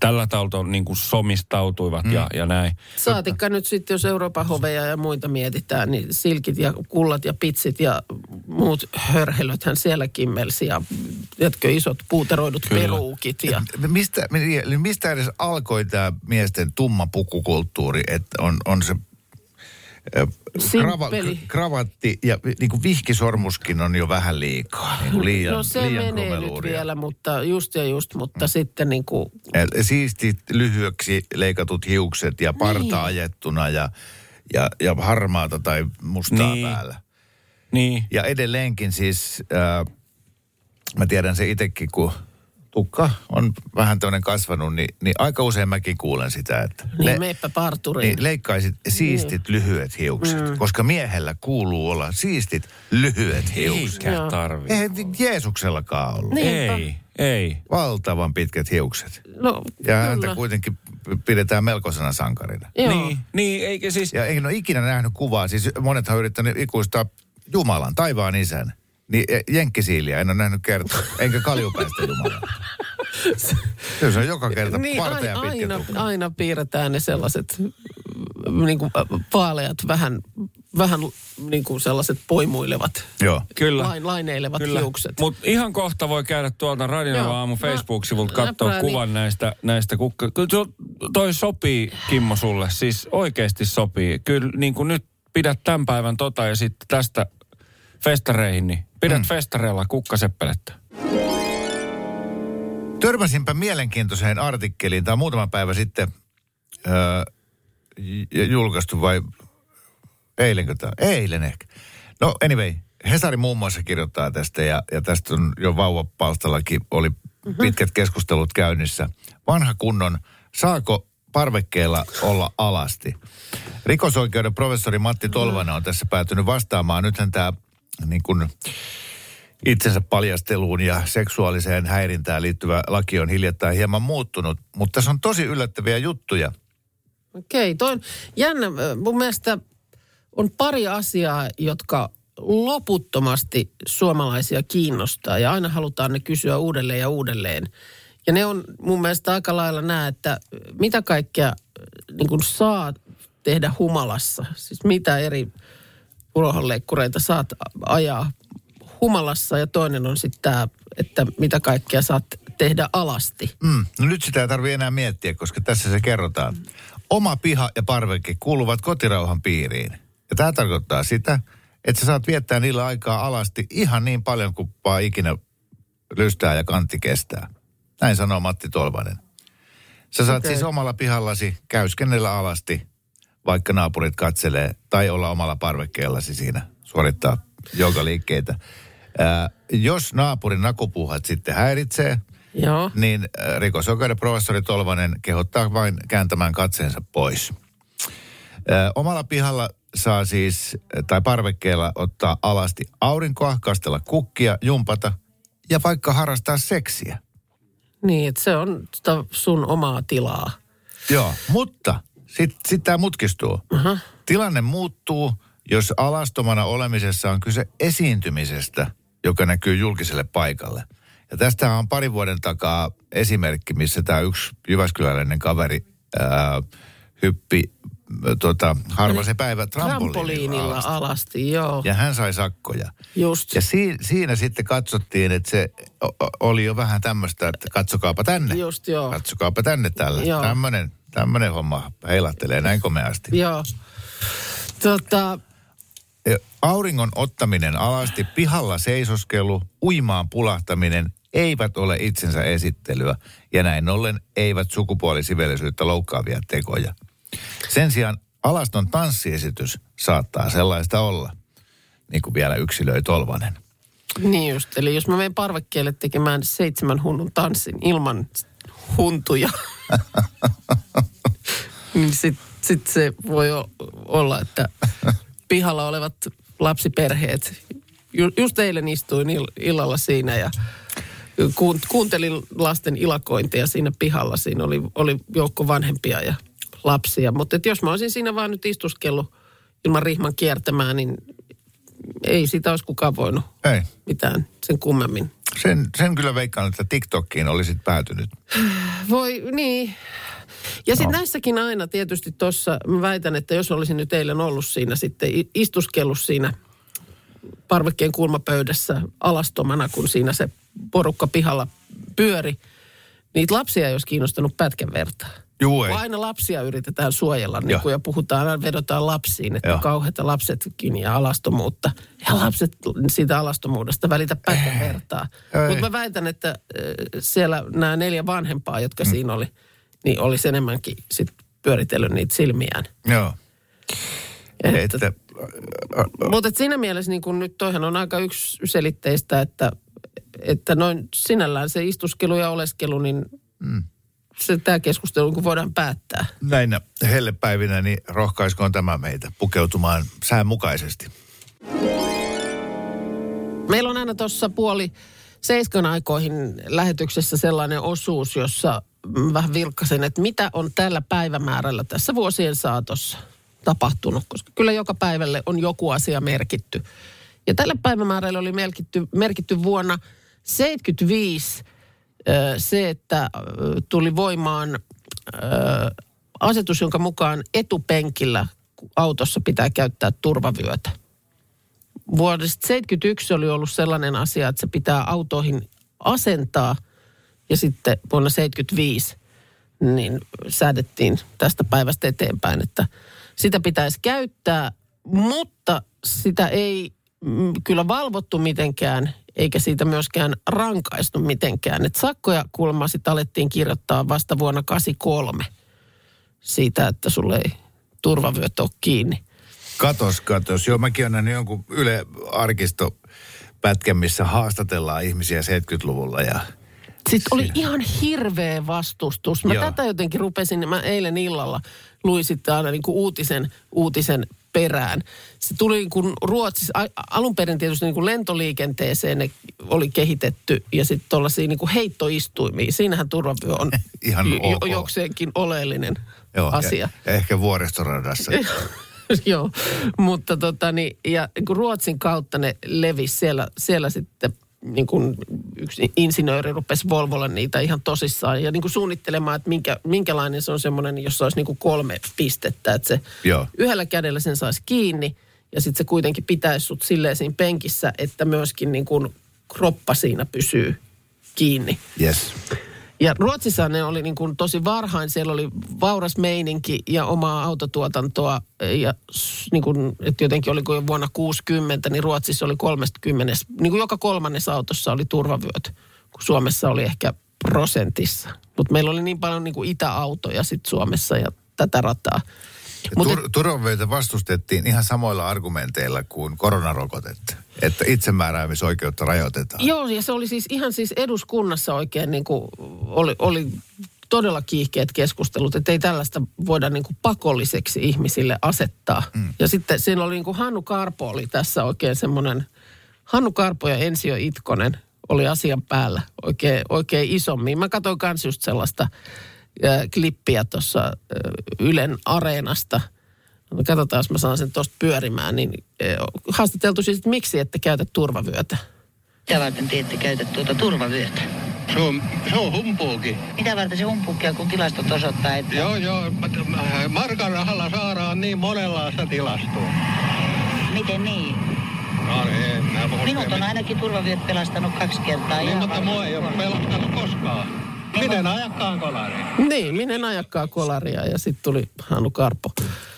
Speaker 4: tällä taulta niin kuin somistautuivat mm. ja, ja näin.
Speaker 2: Saatikka nyt sitten, jos Euroopan hoveja ja muita mietitään, niin silkit ja kullat ja pitsit ja muut hörhelöthän siellä kimmelsi ja jotkö isot puuteroidut
Speaker 4: Kyllä.
Speaker 2: peruukit. Ja,
Speaker 3: Mistä, mistä edes alkoi tämä miesten tumma pukukulttuuri, että on, on se krava, kravatti ja niin kuin vihkisormuskin on jo vähän liikaa. Niin kuin liian,
Speaker 2: no se
Speaker 3: liian
Speaker 2: menee nyt vielä, mutta just ja just, mutta sitten niin kuin,
Speaker 3: Siistit lyhyeksi leikatut hiukset ja parta
Speaker 2: Niin.
Speaker 3: ajettuna ja, ja, ja harmaata tai mustaa
Speaker 4: Niin.
Speaker 3: päällä.
Speaker 4: Niin,
Speaker 3: Ja edelleenkin siis, äh, mä tiedän se itsekin, kun tukka on vähän tämmöinen kasvanut, niin, niin aika usein mäkin kuulen sitä, että
Speaker 2: niin
Speaker 3: le-
Speaker 2: meipä parturiin.
Speaker 3: niin leikkaisit siistit lyhyet hiukset,
Speaker 2: Mm.
Speaker 3: koska miehellä kuuluu olla siistit lyhyet hiukset.
Speaker 4: eikä
Speaker 2: Joo.
Speaker 4: tarvi.
Speaker 3: Eihän Jeesuksellakaan ollut.
Speaker 2: Niinpä.
Speaker 4: Ei, ei.
Speaker 3: Valtavan pitkät hiukset.
Speaker 2: No,
Speaker 3: Ja häntä
Speaker 2: kyllä.
Speaker 3: kuitenkin pidetään melkoisena sankarina.
Speaker 2: Joo.
Speaker 4: Niin, niin, eikä siis...
Speaker 3: Ja en ole ikinä nähnyt kuvaa, siis monethan on yrittänyt ikuistaa Jumalan, taivaan isän. Niin e, jenkkisiiliä en ole nähnyt kertaa, enkä kaljupäistä Jumalaa. Se on joka kerta
Speaker 2: Niin, aina,
Speaker 3: pitkä
Speaker 2: aina,
Speaker 3: tukka.
Speaker 2: aina piirretään ne sellaiset niin kuin vaaleat, vähän, vähän niin kuin sellaiset poimuilevat,
Speaker 3: Joo.
Speaker 4: Kyllä.
Speaker 2: lain, laineilevat
Speaker 4: Kyllä.
Speaker 2: hiukset.
Speaker 4: Mutta ihan kohta voi käydä tuolta Radion
Speaker 2: Joo.
Speaker 4: aamu Facebook-sivulta katsoa kuvan näistä, näistä kukka. Kyllä tuo- toi sopii, Kimmo, sulle. Siis oikeasti sopii. Kyllä niin kuin nyt pidät tämän päivän tota ja sitten tästä festareihin, niin pidät mm. festareilla kukkaseppelettä.
Speaker 3: Törmäsinpä mielenkiintoiseen artikkeliin, tämä on muutama päivä sitten öö, julkaistu vai eilenkö tämä? Eilen ehkä. No anyway, Hesari muun muassa kirjoittaa tästä ja, ja tästä on jo vauvapalstallakin oli pitkät keskustelut käynnissä. Vanha kunnon, saako parvekkeella olla alasti? Rikosoikeuden professori Matti Tolvanen on tässä päätynyt vastaamaan. Nythän tämä niin kuin, itsensä paljasteluun ja seksuaaliseen häirintään liittyvä laki on hiljattain hieman muuttunut, mutta tässä on tosi yllättäviä juttuja.
Speaker 2: Okei, toi on jännä. Mun mielestä on pari asiaa, jotka loputtomasti suomalaisia kiinnostaa ja aina halutaan ne kysyä uudelleen ja uudelleen. Ja ne on mun mielestä aika lailla nämä, että mitä kaikkea niin kuin saa tehdä humalassa. Siis mitä eri urohonleikkureita saat ajaa humalassa ja toinen on sitten tämä, että mitä kaikkea saat tehdä alasti.
Speaker 3: Mm, no nyt sitä ei tarvitse enää miettiä, koska tässä se kerrotaan. Oma piha ja parveke kuuluvat kotirauhan piiriin. Ja tämä tarkoittaa sitä, että sä saat viettää niillä aikaa alasti ihan niin paljon kuin vaan ikinä lystää ja kantti kestää. Näin sanoo Matti Tolvanen. Sä saat
Speaker 2: Okei.
Speaker 3: siis omalla pihallasi käyskennellä alasti, vaikka naapurit katselee, tai olla omalla parvekkeellasi siinä suorittaa joogaliikkeitä. Ää, jos naapurin nakupuhat sitten häiritsee,
Speaker 2: Joo.
Speaker 3: niin rikosoikeuden professori Tolvanen kehottaa vain kääntämään katseensa pois. Ää, omalla pihalla saa siis, tai parvekkeella ottaa alasti aurinkoa, kastella kukkia, jumpata ja vaikka harrastaa seksiä.
Speaker 2: Niin, että se on sitä sun omaa tilaa.
Speaker 3: Joo, mutta sitten sit tämä mutkistuu.
Speaker 2: Aha.
Speaker 3: Tilanne muuttuu, jos alastomana olemisessa on kyse esiintymisestä, joka näkyy julkiselle paikalle. Ja tästä on pari vuoden takaa esimerkki, missä tämä yksi jyväskyläläinen kaveri ää, hyppi tota, harva se päivä trampoliinilla.
Speaker 2: Trampoliinilla
Speaker 3: alasti.
Speaker 2: alasti, joo.
Speaker 3: Ja hän sai sakkoja.
Speaker 2: Just.
Speaker 3: Ja si- siinä sitten katsottiin, että se o- oli jo vähän tämmöistä, että katsokaapa tänne.
Speaker 2: Just, joo.
Speaker 3: Katsokaapa tänne tällä. Tämmöinen, tämmöinen homma heilattelee näin komeasti.
Speaker 2: Joo. Tota,
Speaker 3: Ja Auringon ottaminen alasti, pihalla seisoskelu, uimaan pulahtaminen eivät ole itsensä esittelyä ja näin ollen eivät sukupuolisivellisyyttä loukkaavia tekoja. Sen sijaan alaston tanssiesitys saattaa sellaista olla, niin kuin vielä yksilöi Tolvanen.
Speaker 2: niin just. Eli jos mä menen parvekkeelle tekemään seitsemän hunnun tanssin ilman huntuja, niin sit, sit se voi olla, että pihalla olevat lapsiperheet, ju, just eilen istuin ill, illalla siinä ja kuun- kuuntelin lasten ilakointia siinä pihalla. Siinä oli, oli joukko vanhempia ja lapsia. Mutta jos mä olisin siinä vaan nyt istuskellut ilman rihman kiertämään, niin ei sitä olisi kukaan voinut
Speaker 3: Ei,
Speaker 2: mitään sen kummemmin.
Speaker 3: sen, sen kyllä veikkaan, että TikTokkiin olisit päätynyt.
Speaker 2: Voi, niin. Ja sitten näissäkin aina tietysti tuossa, mä väitän, että jos olisin nyt eilen ollut siinä sitten, istuskellut siinä parvekkeen kulmapöydässä alastomana, kun siinä se porukka pihalla pyöri, niitä lapsia ei olisi kiinnostanut pätkän vertaa.
Speaker 3: Juu ei.
Speaker 2: Aina lapsia yritetään suojella niin kun, ja puhutaan, aina vedotaan lapsiin, että kauheita lapsetkin ja alastomuutta. Ja lapset siitä alastomuudesta välitä pätkän vertaa. Mutta mä väitän, että siellä nämä neljä vanhempaa, jotka mm. siinä oli, niin olisi enemmänkin sit pyöritellyt niitä silmiään.
Speaker 3: Joo.
Speaker 2: Että,
Speaker 3: Että,
Speaker 2: mutta et siinä mielessä niin kun nyt toihan on aika yksiselitteistä, että, että noin sinällään se istuskelu ja oleskelu, niin mm. se tämä keskustelu kun voidaan päättää.
Speaker 3: näinä hellepäivinä, niin rohkaiskoon tämä meitä pukeutumaan säänmukaisesti.
Speaker 2: Meillä on aina tuossa puoli seiskan aikoihin lähetyksessä sellainen osuus, jossa vähän vilkkasin, että mitä on tällä päivämäärällä tässä vuosien saatossa tapahtunut, koska kyllä joka päivälle on joku asia merkitty. Ja tällä päivämäärällä oli merkitty, merkitty vuonna 75 se, että tuli voimaan asetus, jonka mukaan etupenkillä autossa pitää käyttää turvavyötä. Vuodesta 71 oli ollut sellainen asia, että se pitää autoihin asentaa ja sitten vuonna 75 niin säädettiin tästä päivästä eteenpäin, että sitä pitäisi käyttää, mutta sitä ei mm, kyllä valvottu mitenkään, eikä siitä myöskään rankaistu mitenkään. Et sakkoja kuulemma sitten alettiin kirjoittaa vasta vuonna 83 siitä, että sulle ei turvavyöt ole kiinni.
Speaker 3: Katos, katos. Joo, mäkin olen nähnyt jonkun Yle arkistopätkän, missä haastatellaan ihmisiä 70-luvulla ja
Speaker 2: Sitten oli ihan hirveä vastustus. Mä
Speaker 3: Joo.
Speaker 2: tätä jotenkin rupesin, mä eilen illalla luin sitten aina niin kuin uutisen, uutisen perään. Se tuli niin kuin Ruotsissa, alun perin tietysti niin kuin lentoliikenteeseen ne oli kehitetty ja sitten tuollaisia niin kuin heittoistuimia. Siinähän turvavyö on
Speaker 3: Ihan
Speaker 2: jo,
Speaker 3: ok.
Speaker 2: jokseenkin oleellinen
Speaker 3: Joo,
Speaker 2: asia.
Speaker 3: Ja, ja ehkä vuoristoradassa.
Speaker 2: Joo, mutta tota niin, ja Ruotsin kautta ne levisi siellä, siellä sitten niin kuin yksi insinööri rupesi Volvolle niitä ihan tosissaan ja niin kuin suunnittelemaan, että minkä, minkälainen se on semmoinen, jossa olisi niin kuin kolme pistettä, että se
Speaker 3: Joo.
Speaker 2: yhdellä kädellä sen saisi kiinni ja sitten se kuitenkin pitäisi sut silleen siinä penkissä, että myöskin niin kuin kroppa siinä pysyy kiinni.
Speaker 3: Yes.
Speaker 2: Ja Ruotsissa ne oli niin kuin tosi varhain, siellä oli vauras meininki ja omaa autotuotantoa. Ja niin kuin, että jotenkin oli jo vuonna 60, niin Ruotsissa oli 30, niin kuin joka kolmannes autossa oli turvavyöt, kun Suomessa oli ehkä prosentissa. Mutta meillä oli niin paljon niin kuin itäautoja sitten Suomessa ja tätä rataa.
Speaker 3: Tur- turvavöitä vastustettiin ihan samoilla argumenteilla kuin koronarokotetta. Että itsemääräämisoikeutta rajoitetaan.
Speaker 2: Joo, ja se oli siis ihan siis eduskunnassa oikein niin kuin oli, oli todella kiihkeät keskustelut, että ei tällaista voida niin kuin pakolliseksi ihmisille asettaa. Mm. Ja sitten siinä oli niin kuin Hannu Karpo oli tässä oikein semmoinen, Hannu Karpo ja Ensio Itkonen oli asian päällä oikein, oikein isommin. Mä katsoin kans just sellaista äh, klippiä tuossa äh, Ylen areenasta. No, katsotaan, jos mä saan sen tuosta pyörimään. Niin äh, haastateltu siis, että miksi ette käytä turvavyötä.
Speaker 5: Mitä varten te ette käytä tuota turvavyötä?
Speaker 6: Se on, se on humpuuki.
Speaker 5: Mitä varten se humpuukia, kun tilastot osoittaa, että...
Speaker 6: Joo, joo. Markan rahalla saadaan niin monenlaista tilastoa.
Speaker 5: Miten niin?
Speaker 6: No niin,
Speaker 5: Minut on ainakin turvavyöt pelastanut kaksi kertaa.
Speaker 6: Niin, mutta mua ei ole pelastanut koskaan. Miten ajakkaan kolari?
Speaker 2: Niin, minä en ajakaan kolaria ja sitten tuli Hannu Karpo.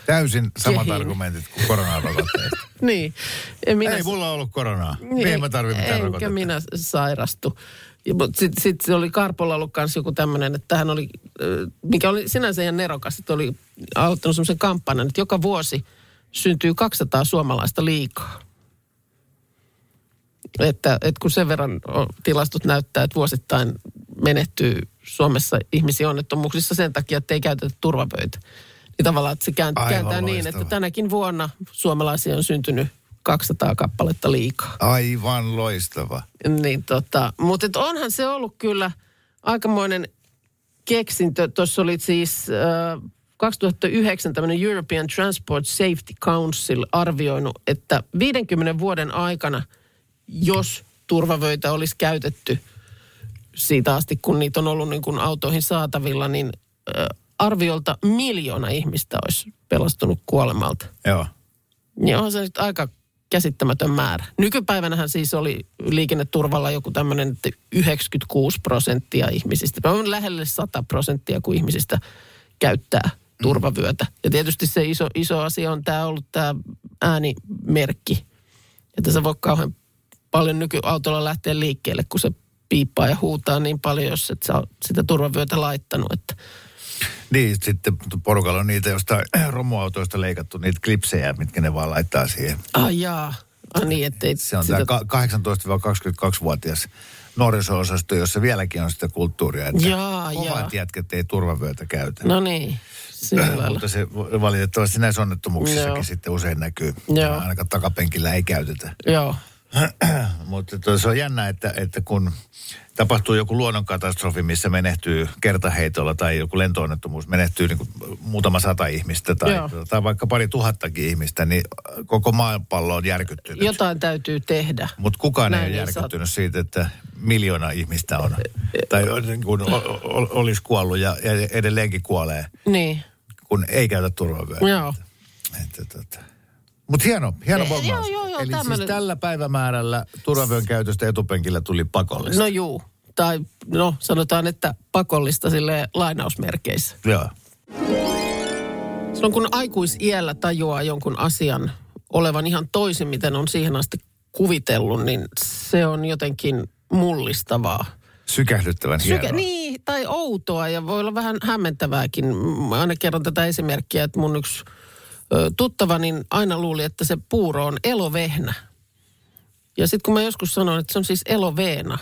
Speaker 3: Täysin samat
Speaker 2: Kehin.
Speaker 3: argumentit kuin koronarokotteista.
Speaker 2: Niin. En minä,
Speaker 3: Ei mulla ollut koronaa.
Speaker 2: niin,
Speaker 3: Mihin mä tarvitsen mitään
Speaker 2: Enkä
Speaker 3: rokotetta?
Speaker 2: minä sairastu. Sitten sit se oli Karpolla ollut kanssa joku tämmöinen, että hän oli, mikä oli sinänsä ihan nerokas, että oli aloittanut semmoisen kampanjan, että joka vuosi syntyy 200 suomalaista liikaa. Että, että kun sen verran tilastot näyttää, että vuosittain menehtyy Suomessa ihmisiä onnettomuuksissa sen takia, että ei käytetä turvapöitä. Niin tavallaan, että se kääntää,
Speaker 3: Aivan
Speaker 2: kääntää niin,
Speaker 3: loistavaa.
Speaker 2: että tänäkin vuonna suomalaisia on syntynyt 200 kappaletta liikaa.
Speaker 3: Aivan loistava.
Speaker 2: Niin tota, mutta et onhan se ollut kyllä aikamoinen keksintö. Tuossa oli siis äh, 2009 tämmöinen European Transport Safety Council arvioinut, että 50 vuoden aikana, jos turvavöitä olisi käytetty siitä asti, kun niitä on ollut niin kuin autoihin saatavilla, niin äh, arviolta miljoona ihmistä olisi pelastunut kuolemalta.
Speaker 3: Joo.
Speaker 2: Niin onhan se nyt aika käsittämätön määrä. Nykypäivänähän siis oli liikenneturvalla joku tämmöinen, että 96 prosenttia ihmisistä, on lähelle 100 prosenttia, kun ihmisistä käyttää turvavyötä. Ja tietysti se iso, iso asia on tämä ollut tämä äänimerkki. Että sä voi kauhean paljon nykyautolla lähteä liikkeelle, kun se piippaa ja huutaa niin paljon, jos et sä sitä turvavyötä laittanut. Että
Speaker 3: Niin, sitten porukalla on niitä jostain romuautoista leikattu niitä klipsejä, mitkä ne vaan laittaa siihen.
Speaker 2: ai jaa, ah, niin, ettei
Speaker 3: Se on
Speaker 2: sitä...
Speaker 3: tämä 18-22-vuotias nuoriso-osasto, jossa vieläkin on sitä kulttuuria, että
Speaker 2: Jaa,
Speaker 3: kovat
Speaker 2: jaa.
Speaker 3: jätket ei turvavyötä käytä.
Speaker 2: No niin.
Speaker 3: Mutta se valitettavasti näissä onnettomuuksissakin
Speaker 2: Joo.
Speaker 3: sitten usein näkyy.
Speaker 2: Joo.
Speaker 3: Ainakaan takapenkillä ei käytetä.
Speaker 2: Joo.
Speaker 3: Mutta to- se on jännä, että, että kun tapahtuu joku luonnonkatastrofi, missä menehtyy kertaheitolla tai joku lentoonnettomuus, menehtyy niin kuin muutama sata ihmistä tai,
Speaker 2: Joo.
Speaker 3: tai vaikka pari tuhattakin ihmistä, niin koko maapallo on järkyttynyt.
Speaker 2: Jotain täytyy tehdä.
Speaker 3: Mutta kukaan
Speaker 2: Näin
Speaker 3: ei ole järkyttynyt siitä, että miljoona ihmistä on, tai niin kuin olisi kuollut ja, ja edelleenkin kuolee,
Speaker 2: Niin,
Speaker 3: kun ei käytä turvavyötä.
Speaker 2: joo.
Speaker 3: Että, tota. Mutta hieno, hieno bongaus.
Speaker 2: joo, joo, joo,
Speaker 3: Eli
Speaker 2: tämmönen-
Speaker 3: siis tällä päivämäärällä turvavyön käytöstä etupenkillä tuli pakollista.
Speaker 2: No juu. Tai no sanotaan, että pakollista sille lainausmerkeissä.
Speaker 3: Joo.
Speaker 2: Silloin kun aikuisiällä tajuaa jonkun asian olevan ihan toisin, miten on siihen asti kuvitellut, niin se on jotenkin mullistavaa.
Speaker 3: Sykähdyttävän hienoa.
Speaker 2: Syke, niin, tai outoa ja voi olla vähän hämmentävääkin. Mä aina kerron tätä esimerkkiä, että mun yksi tuttava niin aina luuli, että se puuro on elovehnä. Ja sitten kun mä joskus sanoin, että se on siis eloveena,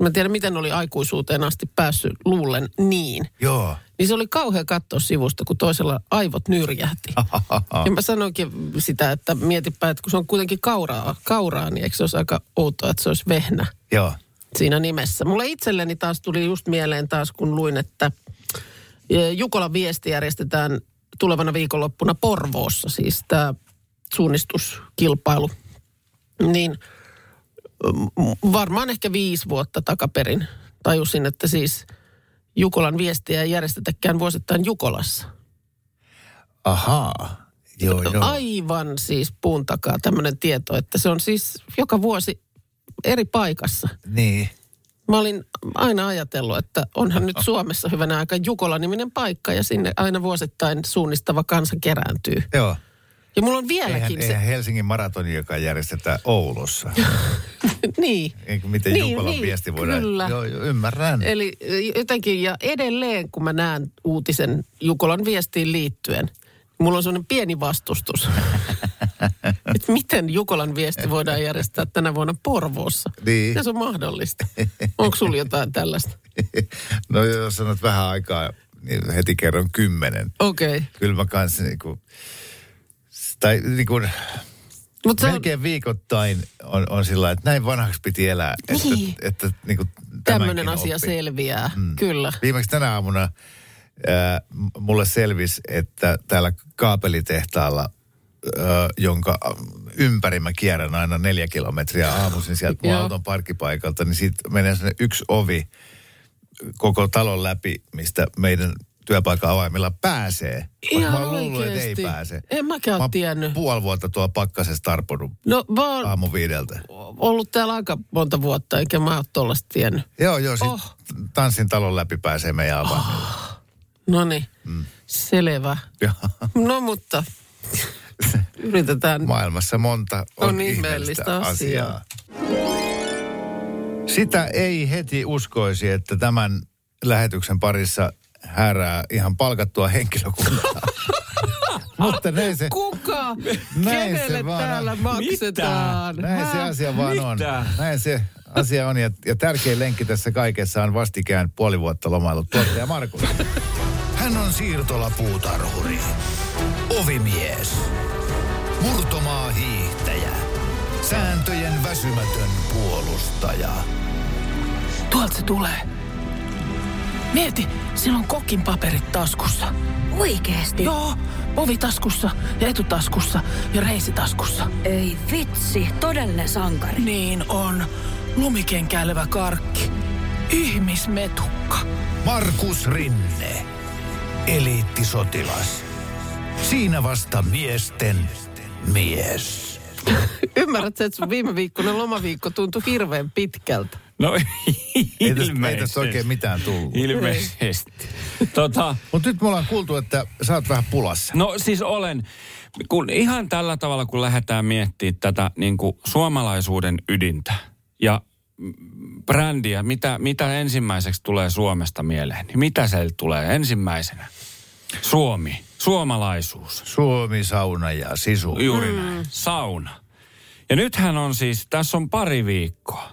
Speaker 2: mä en tiedä miten oli aikuisuuteen asti päässyt luulen niin.
Speaker 3: Joo.
Speaker 2: Niin se oli kauhea katsoa sivusta, kun toisella aivot nyrjähti. ja mä sanoinkin sitä, että mietipä, että kun se on kuitenkin kauraa, kauraa niin eikö se olisi aika outoa, että se olisi vehnä
Speaker 3: Joo.
Speaker 2: siinä nimessä. Mulle itselleni taas tuli just mieleen taas, kun luin, että Jukolan viesti järjestetään tulevana viikonloppuna Porvoossa, siis tämä suunnistuskilpailu. Niin m- varmaan ehkä viisi vuotta takaperin tajusin, että siis Jukolan viestiä ei järjestetäkään vuosittain Jukolassa.
Speaker 3: Ahaa. Joo, joo.
Speaker 2: Aivan siis puun takaa tämmöinen tieto, että se on siis joka vuosi eri paikassa.
Speaker 3: Niin.
Speaker 2: Mä olin aina ajatellut, että onhan nyt Suomessa hyvänä aika Jukola-niminen paikka ja sinne aina vuosittain suunnistava kansa kerääntyy.
Speaker 3: Joo.
Speaker 2: Ja mulla on
Speaker 3: Eihän,
Speaker 2: vieläkin
Speaker 3: eihän Helsingin maratoni, joka järjestetään Oulussa.
Speaker 2: se... niin.
Speaker 3: Eikö miten
Speaker 2: Niin,
Speaker 3: Jukolan
Speaker 2: niin,
Speaker 3: viesti voidaan...
Speaker 2: kyllä.
Speaker 3: Joo, joo, ymmärrän.
Speaker 2: Eli jotenkin, ja edelleen kun mä näen uutisen Jukolan viestiin liittyen, mulla on sellainen pieni vastustus. että miten Jukolan viesti voidaan järjestää tänä vuonna Porvoossa?
Speaker 3: Niin.
Speaker 2: Miten se on mahdollista? Onko sulla jotain tällaista?
Speaker 3: no jos sanot vähän aikaa, niin heti kerron kymmenen.
Speaker 2: Okei. Okay.
Speaker 3: Kyllä mä kanssa niinku... Tai niinku...
Speaker 2: Mutta se on,
Speaker 3: Melkein viikoittain on, on sillä että näin vanhaksi piti elää.
Speaker 2: Niin.
Speaker 3: Että, että niinku
Speaker 2: tämmöinen asia
Speaker 3: oppi.
Speaker 2: selviää. Mm. Kyllä.
Speaker 3: Viimeksi tänä aamuna m- mulle selvisi, että täällä kaapelitehtaalla, jonka ympäri mä kierrän aina neljä kilometriä aamuisin sieltä mun auton parkkipaikalta, niin siitä menee sinne yksi ovi koko talon läpi, mistä meidän työpaikan avaimilla pääsee.
Speaker 2: Ihan
Speaker 3: mä luullut, että ei pääse.
Speaker 2: En mäkään
Speaker 3: Mä
Speaker 2: ole tiennyt.
Speaker 3: puoli vuotta tuolla pakkasessa tarponut
Speaker 2: No mä
Speaker 3: aamu viideltä.
Speaker 2: ollut täällä aika monta vuotta, eikä mä ole tollasta tiennyt.
Speaker 3: Joo, joo, sit
Speaker 2: Oh.
Speaker 3: oh. tanssin talon läpi pääsee meidän avaimilla.
Speaker 2: No niin, mm. selvä. No mutta yritetään.
Speaker 3: Maailmassa monta on,
Speaker 2: On
Speaker 3: ihmeellistä,
Speaker 2: ihmeellistä
Speaker 3: asiaa.
Speaker 2: asiaa.
Speaker 3: Sitä ei heti uskoisi, että tämän lähetyksen parissa härää ihan palkattua henkilökuntaa. Mutta näin se,
Speaker 2: Kuka?
Speaker 3: Näin se
Speaker 2: Kenelle
Speaker 3: vaan on.
Speaker 2: täällä maksetaan?
Speaker 3: näin se asia vaan on.
Speaker 4: Mitä?
Speaker 3: Näin se asia on. Ja, ja tärkein lenkki tässä kaikessa on vastikään puoli vuotta lomaillut tuottaja Markus.
Speaker 7: Hän on siirtolapuutarhuri, ovimies, murtomaa hiihtäjä, sääntöjen väsymätön puolustaja.
Speaker 8: Tuolta se tulee. Mieti, sillä on kokin paperit taskussa.
Speaker 9: Oikeesti?
Speaker 8: Joo, ovi taskussa ja etutaskussa ja reisitaskussa.
Speaker 9: Ei vitsi, todellinen sankari.
Speaker 8: Niin on. Lumikenkäilevä karkki. Ihmismetukka.
Speaker 7: Markus Rinne, eliittisotilas. Siinä vasta miesten mies.
Speaker 2: Ymmärrätkö, että sun viime viikkoinen lomaviikko tuntui hirveän pitkältä?
Speaker 4: No
Speaker 3: Ei tästä, ei
Speaker 4: ilmeisesti.
Speaker 3: tästä oikein mitään tullut.
Speaker 4: Ilmeisesti. tota,
Speaker 3: Mutta nyt me ollaan kuultu, että sä oot vähän pulassa.
Speaker 4: no siis olen, kun ihan tällä tavalla kun lähdetään miettimään tätä niin kuin suomalaisuuden ydintä ja brändiä, mitä, mitä ensimmäiseksi tulee Suomesta mieleen, niin mitä se tulee ensimmäisenä? Suomi, suomalaisuus.
Speaker 3: Suomi, sauna ja sisu.
Speaker 4: Juuri mm. näin. Sauna. Ja nythän on siis, tässä on pari viikkoa,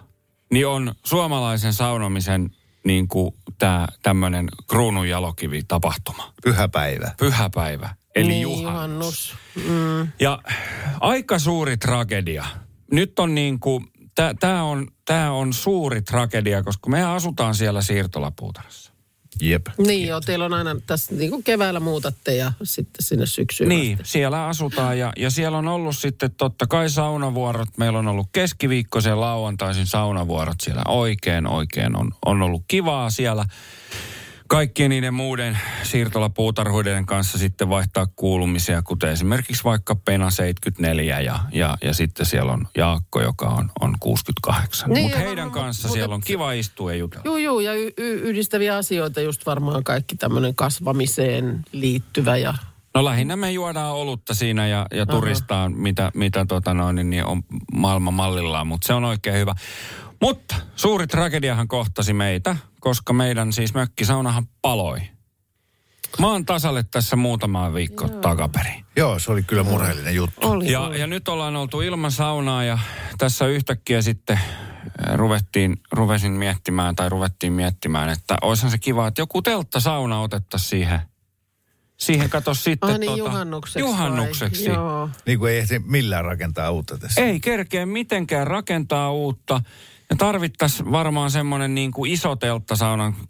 Speaker 4: niin on suomalaisen saunomisen niin kuin tämä tämmöinen kruununjalokivi tapahtuma.
Speaker 3: Pyhäpäivä.
Speaker 4: Pyhäpäivä, eli
Speaker 2: niin,
Speaker 4: juhannus.
Speaker 2: juhannus. Mm.
Speaker 4: Ja aika suuri tragedia. Nyt on niin kuin, tämä on, tää on suuri tragedia, koska me asutaan siellä siirtolapuutarhassa.
Speaker 3: Jep.
Speaker 2: Niin joo, teillä on aina tässä niin kuin keväällä muutatte ja sitten sinne syksyyn
Speaker 4: Niin,
Speaker 2: asti.
Speaker 4: siellä asutaan ja, ja siellä on ollut sitten totta kai saunavuorot. Meillä on ollut keskiviikkoisen lauantaisin saunavuorot siellä oikein, oikein on, on ollut kivaa siellä. Kaikkien niiden muiden siirtolapuutarhuiden kanssa sitten vaihtaa kuulumisia, kuten esimerkiksi vaikka Pena 74 ja, ja, ja sitten siellä on Jaakko, joka on, on 68.
Speaker 2: Niin,
Speaker 4: Mutta heidän
Speaker 2: varmaan-
Speaker 4: kanssa
Speaker 2: mutta-
Speaker 4: siellä on kiva istua ja jutella.
Speaker 2: Joo, joo, ja y- y- yhdistäviä asioita just varmaan kaikki tämmöinen kasvamiseen liittyvä ja
Speaker 4: No lähinnä me juodaan olutta siinä ja, ja turistaan, mitä, mitä tota noin, niin- niin on maailman mallillaan, mutta se on oikein hyvä. Mutta suuri tragediahan kohtasi meitä, koska meidän siis mökkisaunahan paloi. Maan tasalle tässä muutama viikko takaperin.
Speaker 3: Joo, se oli kyllä murheellinen juttu.
Speaker 2: oli.
Speaker 4: Ja,
Speaker 2: oli.
Speaker 4: ja nyt ollaan oltu ilman saunaa ja tässä yhtäkkiä sitten äh, ruvettiin, ruvesin miettimään tai ruvettiin miettimään, että olisihan se kiva, että joku telttasauna otettaisiin siihen. Siihen kato sitten
Speaker 2: Ai niin,
Speaker 4: tota,
Speaker 2: juhannukseksi vai?
Speaker 4: juhannukseksi.
Speaker 2: Joo.
Speaker 3: Niin kuin ei ehti millään rakentaa uutta tässä.
Speaker 4: Ei kerkeä mitenkään rakentaa uutta. Ja tarvittaisiin varmaan semmoinen niin kuin iso telttasaunan 12-14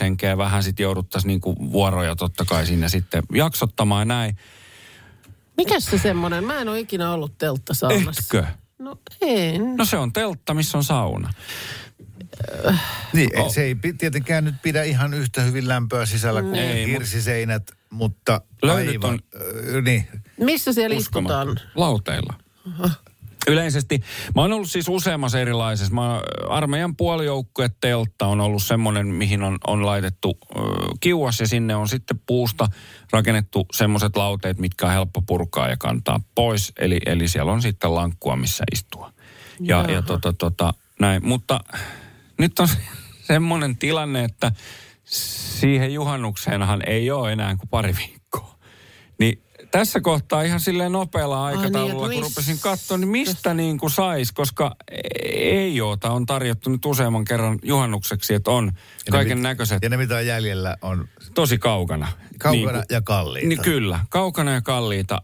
Speaker 4: henkeä. Vähän sitten jouduttaisiin niin kuin vuoroja totta kai sinne sitten jaksottamaan ja näin.
Speaker 2: Mikäs se semmoinen? Mä en ole ikinä ollut telttasaunassa.
Speaker 4: Etkö?
Speaker 2: No en.
Speaker 4: No se on teltta, missä on sauna.
Speaker 3: Niin, ei, se ei tietenkään nyt pidä ihan yhtä hyvin lämpöä sisällä kuin
Speaker 4: Ei, mut-
Speaker 3: hirsiseinät, mutta
Speaker 4: Löydyt
Speaker 3: aivan,
Speaker 4: on-
Speaker 3: äh, niin,
Speaker 2: Missä siellä
Speaker 4: Uskomaton.
Speaker 2: istutaan?
Speaker 4: Lauteilla. Yleisesti, mä oon ollut siis useammassa erilaisessa. Mä, oon- armeijan puolijoukkue teltta on ollut semmoinen, mihin on, on laitettu ö, kiuas ja sinne on sitten puusta rakennettu semmoiset lauteet, mitkä on helppo purkaa ja kantaa pois. Eli, eli siellä on sitten lankkua, missä istua. Ja, ja tota, tota, näin. Mutta nyt on semmoinen tilanne, että siihen juhannukseenhan ei ole enää kuin pari viikkoa. Tässä kohtaa ihan silleen nopealla aikataululla,
Speaker 2: niin,
Speaker 4: kun rupesin katsoa, niin mistä niin kuin sais, koska ei oota on tarjottu nyt useamman kerran juhannukseksi, että on kaiken näköiset
Speaker 3: Ja ne mitä on jäljellä on
Speaker 4: tosi kaukana.
Speaker 3: kaukana
Speaker 4: Niin
Speaker 3: ja kalliita.
Speaker 4: niin kyllä, kaukana ja kalliita.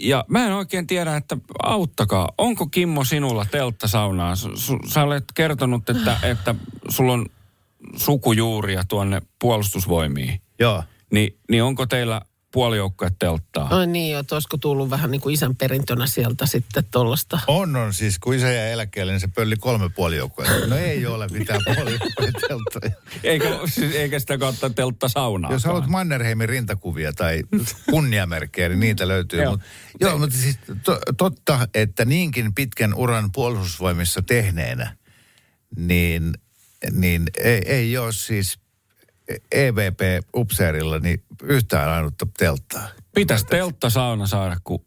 Speaker 4: Ja mä en oikein tiedä, että auttakaa. Onko Kimmo sinulla telttasaunaa? Su- su- Sä olet kertonut, että, että sulla on sukujuuria tuonne puolustusvoimiin.
Speaker 3: Joo.
Speaker 4: Niin, niin onko teillä puolijoukkue telttaa?
Speaker 2: Ai niin, että olisiko tullut vähän niin kuin isän perintönä sieltä sitten tuollasta.
Speaker 3: On, on. Siis kun isä jäi eläkkeelle, niin se pölli kolme puoli joukkoa. No ei ole mitään puoli telttoja.
Speaker 4: Eikä, siis, eikä sitä kautta telttasaunaa.
Speaker 3: Jos haluat Mannerheimin rintakuvia tai kunniamerkkejä, niin niitä löytyy.
Speaker 4: Joo.
Speaker 3: Mut, joo, mutta siis to, totta, että niinkin pitkän uran puolustusvoimissa tehneenä, niin, niin ei, ei ole siis EVP-upseerilla niin yhtään ainutta telttaa.
Speaker 4: Pitäisi telttasauna saada, kun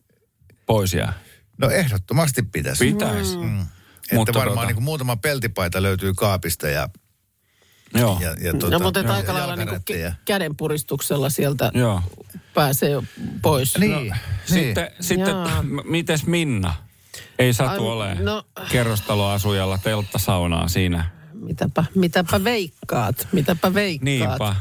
Speaker 4: pois jää.
Speaker 3: No ehdottomasti pitäisi.
Speaker 4: Pitäisi.
Speaker 3: Mm. Että
Speaker 4: Mutta
Speaker 3: varmaan
Speaker 4: tota-
Speaker 3: niin kuin muutama peltipaita löytyy kaapista ja,
Speaker 4: Joo.
Speaker 3: ja, ja tuota,
Speaker 2: No mutta että
Speaker 3: ja
Speaker 2: aika lailla niin kuin
Speaker 3: jalkarättejä.
Speaker 2: kädenpuristuksella sieltä
Speaker 4: Joo.
Speaker 2: pääsee jo pois.
Speaker 3: Niin, niin.
Speaker 4: Sitten, sitten
Speaker 2: Jaa.
Speaker 4: m- mites Minna? Ei satu
Speaker 2: Ai,
Speaker 4: ole
Speaker 2: no-
Speaker 4: kerrostaloasujalla telttasaunaa siinä.
Speaker 2: Mitäpä, mitäpä veikkaat, mitäpä veikkaat.
Speaker 4: Niinpä.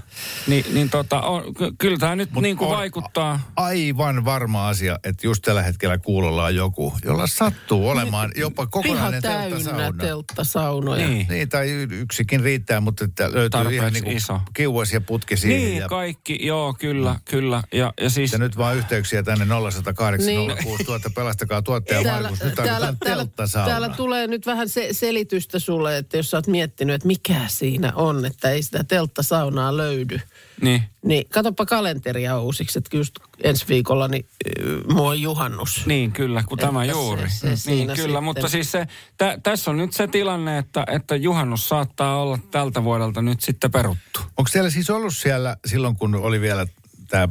Speaker 4: Ni, niin tota, on, ky- kyllä tämä nyt niin kuin vaikuttaa.
Speaker 3: Aivan varma asia, että just tällä hetkellä kuulolla on joku, jolla sattuu olemaan jopa
Speaker 2: Piha
Speaker 3: kokonainen
Speaker 2: täynnä
Speaker 3: telttasauna.
Speaker 2: telttasaunoja.
Speaker 4: Niin.
Speaker 3: Niin, tai yksikin riittää, mutta että löytyy
Speaker 4: Tarpeeksi
Speaker 3: ihan niin kuin
Speaker 4: iso.
Speaker 3: kiuas ja putki siihen.
Speaker 4: Niin,
Speaker 3: ja,
Speaker 4: kaikki, joo, kyllä, kyllä. Ja, ja siis,
Speaker 3: ja nyt vaan yhteyksiä tänne 0108
Speaker 2: Niin.
Speaker 3: 06 000, pelastakaa tuottaja
Speaker 2: Täällä,
Speaker 3: Markus. Nyt
Speaker 2: täällä, täällä,
Speaker 3: telttasauna.
Speaker 2: täällä tulee nyt vähän se, selitystä sulle, että jos sä oot miettinyt, että mikä siinä on, että ei sitä telttasaunaa löydy.
Speaker 4: niin,
Speaker 2: Niin katoppa kalenteria uusiksi, että just ensi viikolla niin äh, mua on juhannus.
Speaker 4: niin kyllä, kun tämä
Speaker 2: Että se-
Speaker 4: juuri.
Speaker 2: se
Speaker 4: niin, kyllä,
Speaker 2: sitten.
Speaker 4: mutta siis se, tä, tässä on nyt se tilanne, että, että juhannus saattaa olla tältä vuodelta nyt sitten peruttu.
Speaker 3: Onko siellä siis ollut siellä silloin, kun oli vielä tämä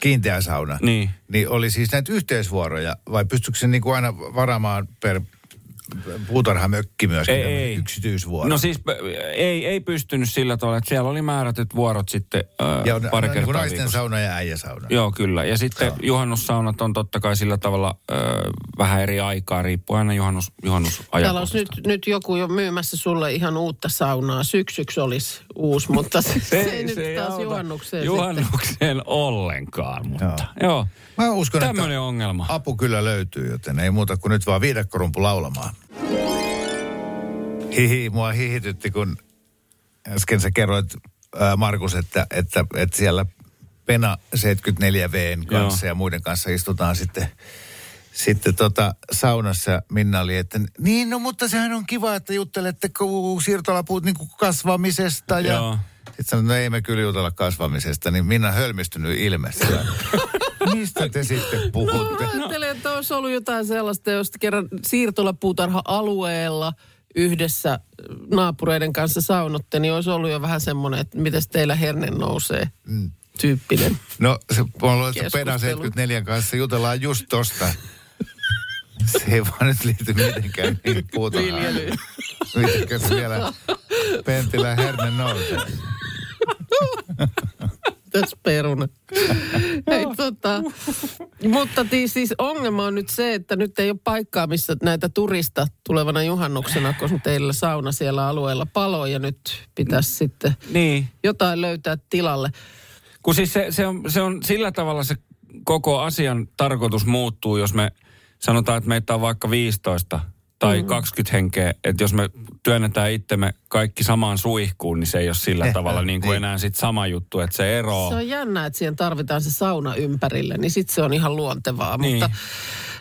Speaker 3: kiinteä sauna,
Speaker 4: Niin.
Speaker 3: niin oli siis näitä yhteisvuoroja, vai pystyykö se niin kuin aina varaamaan per puutarhamökki myöskin
Speaker 4: Ei, ei.
Speaker 3: yksityisvuoro?
Speaker 4: No siis p- ei, ei pystynyt sillä tavalla, että siellä oli määrätyt vuorot sitten äh,
Speaker 3: ja on,
Speaker 4: pari
Speaker 3: niin kuin
Speaker 4: kertaa
Speaker 3: naisten
Speaker 4: viikossa.
Speaker 3: sauna ja äijäsauna.
Speaker 4: Joo, kyllä. Ja sitten
Speaker 3: Joo.
Speaker 4: juhannussaunat on totta kai sillä tavalla ö, vähän eri aikaa, riippuen aina juhannus,
Speaker 2: Täällä olisi nyt, nyt joku jo myymässä sulle ihan uutta saunaa. Syksyksi olisi uusi, mutta se, se, ei nyt taas
Speaker 4: auta
Speaker 2: juhannukseen
Speaker 4: Juhannukseen ollenkaan, mutta joo. joo.
Speaker 3: Mä uskon,
Speaker 4: Tämmöinen
Speaker 3: että
Speaker 4: ongelma.
Speaker 3: apu kyllä löytyy, joten ei muuta kuin nyt vaan viidakkorumpu laulamaan. Hihi, mua hihitytti, kun äsken sä kerroit, ää, Markus, että, että, että siellä Pena 74Vn kanssa
Speaker 4: Joo.
Speaker 3: ja muiden kanssa istutaan sitten, sitten tota saunassa. Minna oli, että niin, no mutta sehän on kiva, että juttelette ku- siirtolapuut niin kasvamisesta. Ja
Speaker 4: Joo.
Speaker 3: sitten sanoin, no ei me kyllä jutella kasvamisesta, niin Minna hölmistynyt ilme siellä. Mistä te sitten puhutte?
Speaker 2: Ajattelin, että olisi ollut jotain sellaista, jos kerran siirtolapuutarha-alueella yhdessä naapureiden kanssa saunotte, niin olisi ollut jo vähän semmoinen, että miten teillä herne nousee
Speaker 3: Mm.
Speaker 2: tyyppinen.
Speaker 3: No se on että
Speaker 2: Keskustelu.
Speaker 3: Pena 74 kanssa jutellaan just tosta. Se ei vaan nyt liity mitenkään niin puutarhaan.
Speaker 2: Viljelyyn.
Speaker 3: Mitenkä se vielä Pentilä herne nousee.
Speaker 2: Tässä peruna. Ei, tota, mutta tii- siis ongelma on nyt se, että nyt ei ole paikkaa, missä näitä turista tulevana juhannuksena, koska teillä sauna siellä alueella paloi ja nyt pitäisi sitten
Speaker 4: Niin.
Speaker 2: jotain löytää tilalle.
Speaker 4: Kun siis se, se, on, se on sillä tavalla se koko asian tarkoitus muuttuu, jos me sanotaan, että meitä on vaikka 15 tai mm. 20 henkeä, että jos me työnnetään itsemme kaikki samaan suihkuun, niin se ei ole sillä
Speaker 3: Eh,
Speaker 4: tavalla niin kuin
Speaker 3: niin.
Speaker 4: enää sit sama juttu, että se ero.
Speaker 2: Se on jännä, että siihen tarvitaan se sauna ympärille, niin sitten se on ihan luontevaa.
Speaker 4: Niin.
Speaker 2: Mutta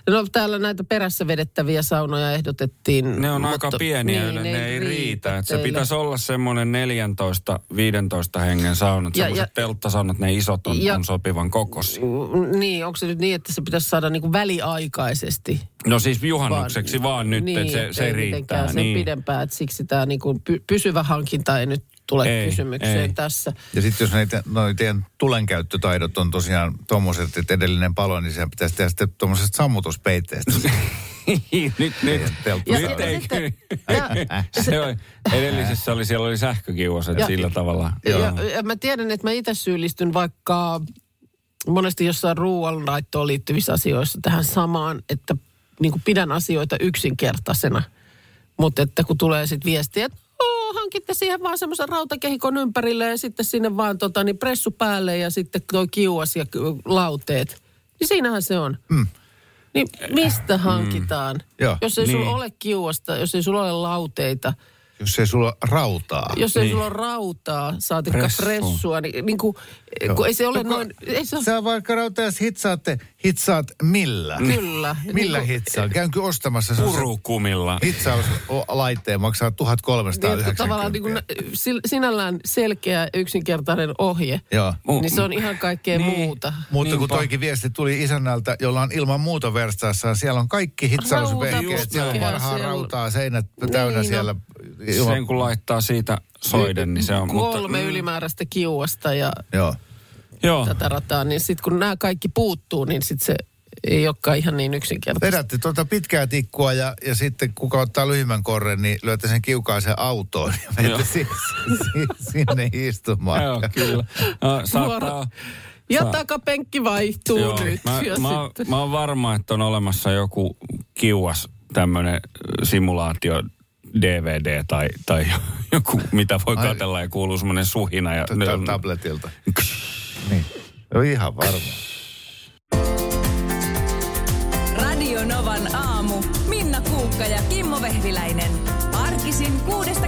Speaker 2: No täällä näitä perässä vedettäviä saunoja ehdotettiin.
Speaker 4: Ne on aika pieniä,
Speaker 2: niin,
Speaker 4: ne, ne ei riitä. Et se pitäisi olla semmoinen 14-15 hengen saunat.
Speaker 2: Ja-
Speaker 4: Semmoiset
Speaker 2: ja-
Speaker 4: telttasaunat, ne isot on,
Speaker 2: Ja-
Speaker 4: on sopivan kokoisia.
Speaker 2: Mm, Niin, onko se nyt niin, että se pitäisi saada niin kuin väliaikaisesti?
Speaker 4: No siis juhannukseksi vaan, nyt,
Speaker 2: niin,
Speaker 4: että se, se
Speaker 2: ei
Speaker 4: riittää.
Speaker 2: sen
Speaker 4: Niin.
Speaker 2: pidempään, että siksi tämä niin kuin py, pysyvä hankinta ei nyt tule
Speaker 4: Ei,
Speaker 2: kysymykseen
Speaker 4: ei.
Speaker 2: tässä.
Speaker 3: Ja sitten jos näitä, noi teidän tulenkäyttötaidot on tosiaan tuommoiset, että edellinen palo, niin sehän pitäisi tehdä sitten tuommoisesta sammutuspeitteestä.
Speaker 4: nyt, nyt, nyt
Speaker 2: ja
Speaker 4: ei
Speaker 2: sitten-
Speaker 4: kyllä. se oli, edellisessä oli, siellä oli sähkökiuas, että
Speaker 2: Ja-
Speaker 4: sillä tavalla.
Speaker 2: Ja, ja mä tiedän, että mä itse syyllistyn vaikka monesti jossain ruoanlaittoon liittyvissä asioissa tähän samaan, että niin kuin pidän asioita yksinkertaisena. Mutta että kun tulee sitten viestiä, että "Oo, hankitte siihen vaan semmoisen rautakehikon ympärille ja sitten sinne vaan tota, niin pressu päälle ja sitten toi kiuas ja lauteet. Niin siinähän se on. Mm. Niin mistä hankitaan?
Speaker 3: Joo,
Speaker 2: jos ei
Speaker 4: niin.
Speaker 2: sulla ole kiuasta, jos ei sulla ole lauteita,
Speaker 3: Jos ei sulla ole rautaa.
Speaker 2: jos ei
Speaker 4: Niin.
Speaker 2: sulla ole rautaa, saatikka
Speaker 4: Pressu.
Speaker 2: pressua, niin, niin kuin, kun ei se ole noin, ei se ole,
Speaker 3: Sä vaikka rautaa, jos hitsaatte, hitsaat millä?
Speaker 2: kyllä.
Speaker 3: Millä
Speaker 2: Niin kuin-
Speaker 3: hitsaa? Käynkö ostamassa sen
Speaker 4: Purukumilla.
Speaker 3: hitsauslaitteen, maksaa
Speaker 2: Niin, että
Speaker 3: 1390.
Speaker 2: tavallaan niin kuin, sinällään selkeä, yksinkertainen ohje,
Speaker 3: Joo.
Speaker 2: niin se on ihan kaikkea
Speaker 4: Niin.
Speaker 2: muuta.
Speaker 3: Mutta kun toikin viesti tuli isännältä, jolla on ilman muuta verstaassaan, siellä on kaikki hitsausvehkeet, siellä on parhaa
Speaker 2: siellä.
Speaker 3: rautaa, seinät täynnä
Speaker 2: Niin, no.
Speaker 3: Siellä.
Speaker 4: Sen kun laittaa siitä soiden, niin se on.
Speaker 2: Kolme
Speaker 4: mutta,
Speaker 2: ylimääräistä kiuasta ja
Speaker 3: Joo.
Speaker 4: Joo.
Speaker 2: tätä rataa, niin sitten kun nämä kaikki puuttuu, niin sitten se ei olekaan ihan niin yksinkertaista.
Speaker 3: Vedätte tuota pitkää tikkua ja, ja sitten kuka ottaa lyhyemmän korren, niin lyötte sen kiukaisen autoon ja menette si, si, sinne istumaan.
Speaker 4: Joo, kyllä. No, saattaa,
Speaker 2: Ja
Speaker 4: Saa-
Speaker 2: takapenkki vaihtuu
Speaker 4: Joo,
Speaker 2: nyt.
Speaker 4: mä,
Speaker 2: ja
Speaker 4: mä,
Speaker 2: sitten-
Speaker 4: mä oon varma, että on olemassa joku kiuas tämmöinen simulaatio DVD tai, tai joku, mitä voi
Speaker 3: Ai.
Speaker 4: katella ja kuuluu semmoinen suhina. Ja,
Speaker 3: Tätä tabletilta. Niin. Joo, ihan varma.
Speaker 1: Radio Novan aamu. Minna Kuukka ja Kimmo Vehviläinen. Arkisin kuudesta